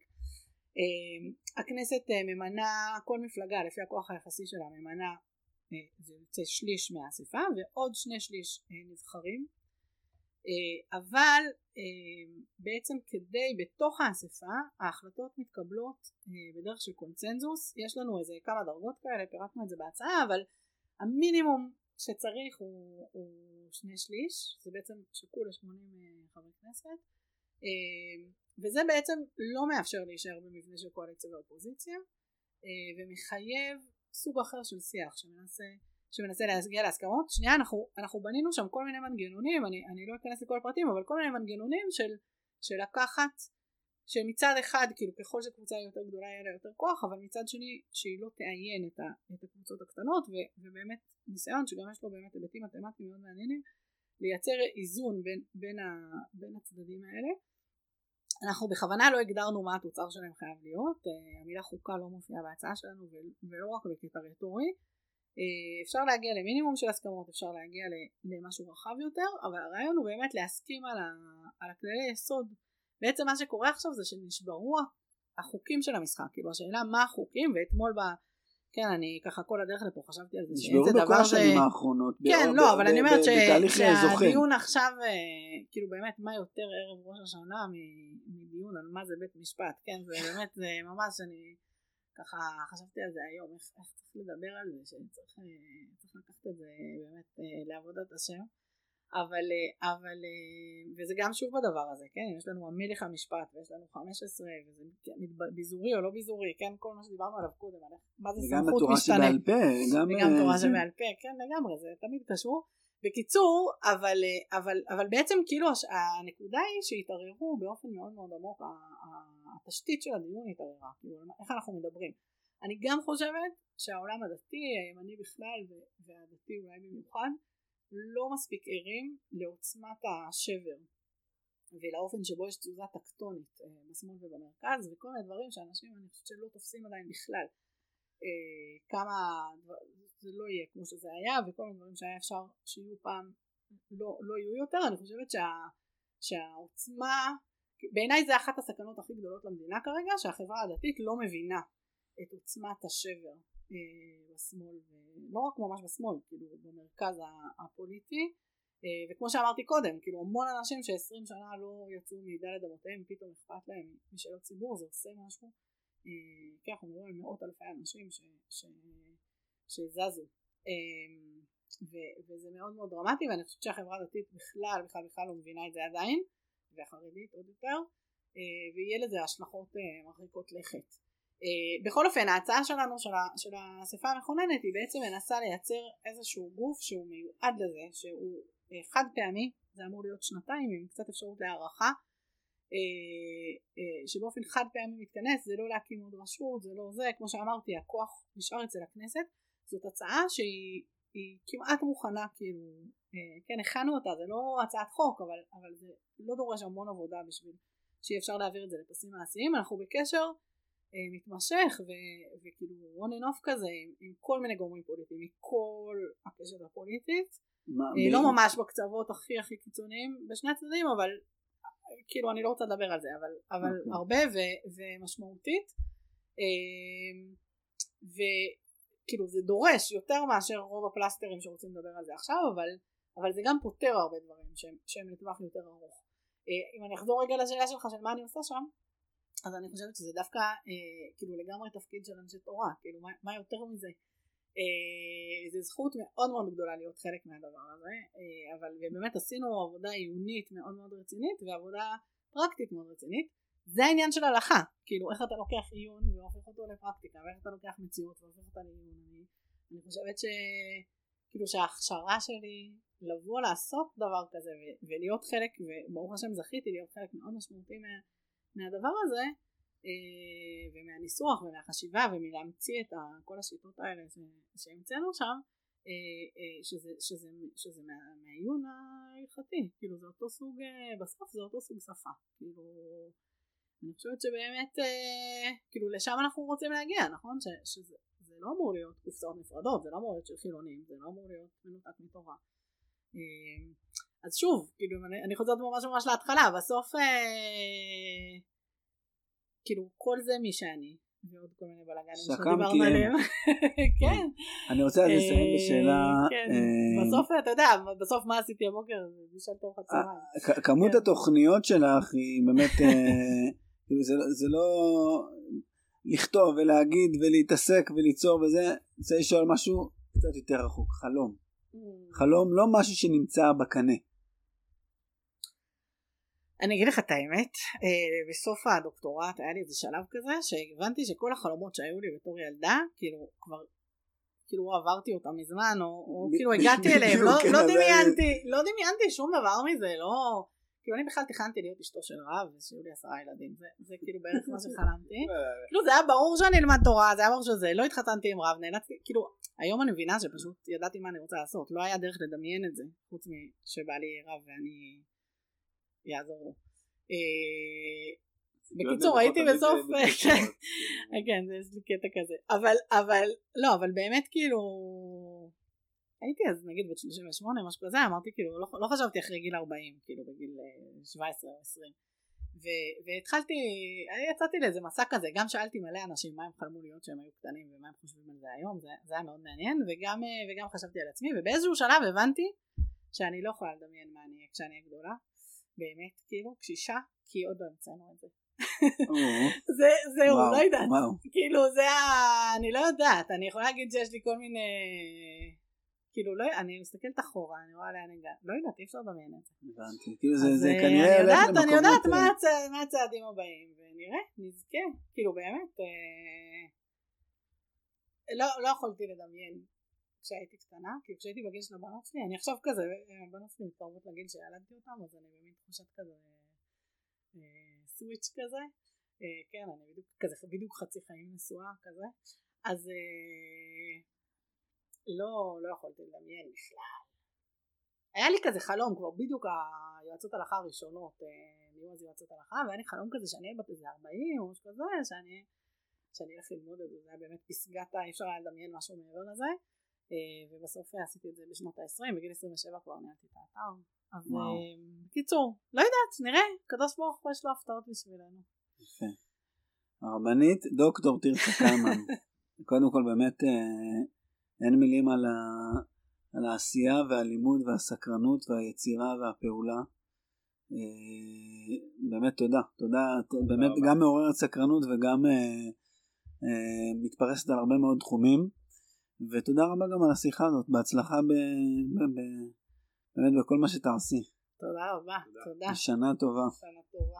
אה, הכנסת אה, ממנה כל מפלגה לפי הכוח היחסי שלה ממנה זה יוצא שליש מהאספה ועוד שני שליש נבחרים. אבל בעצם כדי בתוך האספה ההחלטות מתקבלות בדרך של קונצנזוס. יש לנו איזה כמה דרגות כאלה פירקנו את זה בהצעה אבל המינימום שצריך הוא, הוא שני שליש. זה בעצם שקול ל-80 חברי כנסת. וזה בעצם לא מאפשר להישאר במבנה של קואליציה ואופוזיציה אה, ומחייב סוג אחר של שיח שמנסה, שמנסה להגיע להסכמות. שנייה אנחנו, אנחנו בנינו שם כל מיני מנגנונים אני, אני לא אכנס לכל הפרטים אבל כל מיני מנגנונים של, של לקחת שמצד אחד כאילו ככל שקבוצה היא יותר גדולה יהיה לה יותר כוח אבל מצד שני שהיא לא תאיין את, ה, את הקבוצות הקטנות ו, ובאמת ניסיון שגם יש לו באמת היבטים מתמטיים מאוד מעניינים לייצר איזון בין, בין, ה, בין הצדדים האלה אנחנו בכוונה לא הגדרנו מה התוצר שלהם חייב להיות, uh, המילה חוקה לא מופיעה בהצעה שלנו ולא רק בקטע רטורי, uh, אפשר להגיע למינימום של הסכמות, אפשר להגיע למשהו רחב יותר, אבל הרעיון הוא באמת להסכים על, ה, על הכללי יסוד. בעצם מה שקורה עכשיו זה שנשברו החוקים של המשחק, כאילו השאלה מה החוקים, ואתמול ב... כן, אני ככה כל הדרך לפה חשבתי על זה שאין זה דבר... נשברו בכל השנים האחרונות. כן, לא, אבל אני אומרת שהדיון עכשיו, אה, כאילו באמת, מה יותר ערב ראש השנה מדיון על מה זה בית משפט, כן, זה באמת, זה ממש, אני ככה חשבתי על זה היום, איך צריך לדבר על זה, שצריך אה, לקחת את זה באמת אה, לעבודת השם. אבל, אה, אבל, אה, וזה גם שוב בדבר הזה, כן, יש לנו המלך המשפט ויש לנו 15 וזה ביזורי או לא ביזורי, כן, כל מה שדיברנו עליו קודם, מה זה סמכות משתנה. וגם התורה שבעל פה, גם, וגם תורה אה, שבעל פה, כן, לגמרי, זה תמיד קשור. בקיצור, אבל, אבל, אבל בעצם כאילו הנקודה היא שהתערערו באופן מאוד מאוד עמוק, התשתית של הדיון התערערה, כאילו איך אנחנו מדברים. אני גם חושבת שהעולם הדתי, הימני בכלל והדתי אולי במיוחד, לא מספיק ערים לעוצמת השבר. ולאופן שבו יש תזוזה טקטונית אה, בשמאל ובמרכז וכל מיני דברים שאנשים אני חושבת שלא תופסים עדיין בכלל. אה, כמה זה לא יהיה כמו שזה היה וכל מיני דברים שהיה אפשר שיהיו פעם לא, לא יהיו יותר. אני חושבת שה, שהעוצמה בעיניי זה אחת הסכנות הכי גדולות למדינה כרגע שהחברה הדתית לא מבינה את עוצמת השבר אה, בשמאל ולא רק ממש בשמאל כאילו במרכז הפוליטי. אה, וכמו שאמרתי קודם כאילו המון אנשים שעשרים שנה לא יצאו מדלת אמותיהם פתאום אכפת להם משאלות ציבור זה עושה משהו. אה, כן אנחנו מדברים על מאות אלפי אנשים שזזו. וזה מאוד מאוד דרמטי ואני חושבת שהחברה הדתית בכלל בכלל בכלל לא מבינה את זה עדיין והחרדית עוד יותר. ויהיה לזה השלכות מרחיקות לכת בכל אופן ההצעה שלנו של, של האספה המכוננת היא בעצם מנסה לייצר איזשהו גוף שהוא מיועד לזה שהוא uh, חד פעמי זה אמור להיות שנתיים עם קצת אפשרות להערכה uh, שבאופן חד פעמי מתכנס זה לא להקים עוד רשות זה לא זה כמו שאמרתי הכוח נשאר אצל הכנסת. זאת הצעה שהיא כמעט מוכנה כאילו כן הכנו אותה זה לא הצעת חוק אבל, אבל זה לא דורש המון עבודה בשביל שיהיה אפשר להעביר את זה לפסים מעשיים. אנחנו בקשר אה, מתמשך ו- וכאילו on and off כזה עם, עם כל מיני גורמים פוליטיים מכל הקשת הפוליטית מה, אה, לא ממש בקצוות הכי הכי קיצוניים בשני הצדדים אבל כאילו אני לא רוצה לדבר על זה אבל, אבל okay. אוקיי. הרבה ו- ומשמעותית אה, וכאילו זה דורש יותר מאשר רוב הפלסטרים שרוצים לדבר על זה עכשיו אבל, אבל זה גם פותר הרבה דברים שהם, שהם לטווח יותר ארוך אם אני אחזור רגע לשאלה שלך של מה אני עושה שם אז אני חושבת שזה דווקא אה, כאילו לגמרי תפקיד של אנשי תורה, כאילו מה, מה יותר מזה? אה, זו זכות מאוד מאוד גדולה להיות חלק מהדבר הזה, אה, אבל באמת עשינו עבודה עיונית מאוד מאוד רצינית ועבודה פרקטית מאוד רצינית. זה העניין של הלכה, כאילו איך אתה לוקח עיון והופך אותו לפרקטיקה, ואיך אתה לוקח מציאות והופך אותה לעיון. אני, אני חושבת ש... כאילו שההכשרה שלי לבוא לעשות דבר כזה ולהיות חלק, וברוך השם זכיתי להיות חלק מאוד משמעותי מה... מהדבר הזה אה, ומהניסוח ומהחשיבה ומלהמציא את כל השיטות האלה שהמצאנו שם שזה, שזה, שזה מה, מהעיון ההלכתי, כאילו זה אותו סוג, בסוף זה אותו סוג שפה, כאילו אני חושבת שבאמת כאילו לשם אנחנו רוצים להגיע, נכון? ש, שזה לא אמור להיות קופסאות נפרדות, זה לא אמור להיות של חילונים, זה לא אמור להיות מנותק מתורה. אז שוב, כאילו אני, אני חוזרת ממש ממש להתחלה, בסוף אה, כאילו כל זה מי שאני, ועוד כל מיני בלאגנים שדיברנו עליהם. כן. אני רוצה לסיים אה, בשאלה. כן. אה, בסוף אתה יודע, בסוף מה עשיתי הבוקר, נשאלתי ארוחת אה, צהריים. כמות כן. התוכניות שלך היא באמת, כאילו זה לא לכתוב ולהגיד ולהתעסק וליצור וזה, רוצה לשאול משהו קצת יותר רחוק, חלום. Mm. חלום לא משהו שנמצא בקנה. אני אגיד לך את האמת, אה, בסוף הדוקטורט היה לי איזה שלב כזה שהבנתי שכל החלומות שהיו לי בתור ילדה, כאילו כבר, כאילו עברתי אותם מזמן, או, או כאילו הגעתי אליהם, לא, כן, לא דמיינתי, לא דמיינתי שום דבר מזה, לא, כאילו אני בכלל תכננתי להיות אשתו של רב ושיהיו לי עשרה ילדים, זה, זה כאילו בערך מה שחלמתי, כאילו זה היה ברור שאני אלמד תורה, זה היה ברור שזה, לא התחתנתי עם רב, נאלצתי, כאילו היום אני מבינה שפשוט ידעתי מה אני רוצה לעשות, לא היה דרך לדמיין את זה, חוץ משבא לי רב ואני יעזור לו. אה, בקיצור הייתי בסוף, כן, כן יש לי קטע כזה, אבל, אבל, לא, אבל באמת כאילו, הייתי אז נגיד בת 38 משהו כזה, אמרתי כאילו, לא, לא חשבתי אחרי גיל 40, כאילו בגיל 17 אה, או 20. ו- והתחלתי, אני יצאתי לאיזה מסע כזה, גם שאלתי מלא אנשים מה הם חלמו להיות כשהם היו קטנים ומה הם חושבים על זה היום, זה, זה היה מאוד מעניין, וגם, אה, וגם חשבתי על עצמי, ובאיזשהו שלב הבנתי שאני לא יכולה לדמיין מה אני אהיה כשאני אהיה גדולה, באמת, כאילו, קשישה, כי עוד לא המצאנו את זה. זה, זהו, לא יודעת, כאילו זה ה... אני לא יודעת, אני יכולה להגיד שיש לי כל מיני... כאילו לא, אני מסתכלת אחורה, אני רואה לאן הגעתי, לא יודעת, אי אפשר לדמיין את זה. הבנתי, כאילו זה, זה אה, כנראה אני יודעת, אני יודעת מה, הצ... מה הצעדים הבאים, ונראה, נזכה, כאילו באמת, אה... לא, לא יכולתי לדמיין כשהייתי קטנה, כאילו כשהייתי בגיל של הבנות שלי, אני עכשיו כזה, הבנות שלי מתקרבות לגיל שילדתי אותם, אז אני במין תחושת כזה אה, סוויץ' כזה, אה, כן, אני בדיוק כזה, בדיוק חצי חיים נשואה כזה, אז אה, לא, לא יכולתי לדמיין בכלל. היה לי כזה חלום, כבר בדיוק היועצות הלכה הראשונות נהיו אז יועצות הלכה, והיה לי חלום כזה שאני אהיה בת איזה 40 או משהו כזה, שאני אלך ללמוד את זה, זה היה באמת פסגת, אי אפשר היה לדמיין משהו מעבר לזה. אה, ובסוף עשיתי את זה בשנות ה-20, בגיל 27 כבר ניהלתי את האתר. אז אה, בקיצור, לא יודעת, נראה, קדוש ברוך הוא יש לו הפתעות בשבילנו. יפה. הרבנית דוקטור תרצה קלמן. קודם כל באמת אה, אין מילים על, ה, על העשייה והלימוד והסקרנות והיצירה והפעולה. באמת תודה, תודה, באמת גם מעוררת סקרנות וגם מתפרסת על הרבה מאוד תחומים. ותודה רבה גם על השיחה הזאת, בהצלחה ב... ב... ב... באמת בכל מה שתעשי. תודה רבה, תודה. שנה טובה. שנה טובה.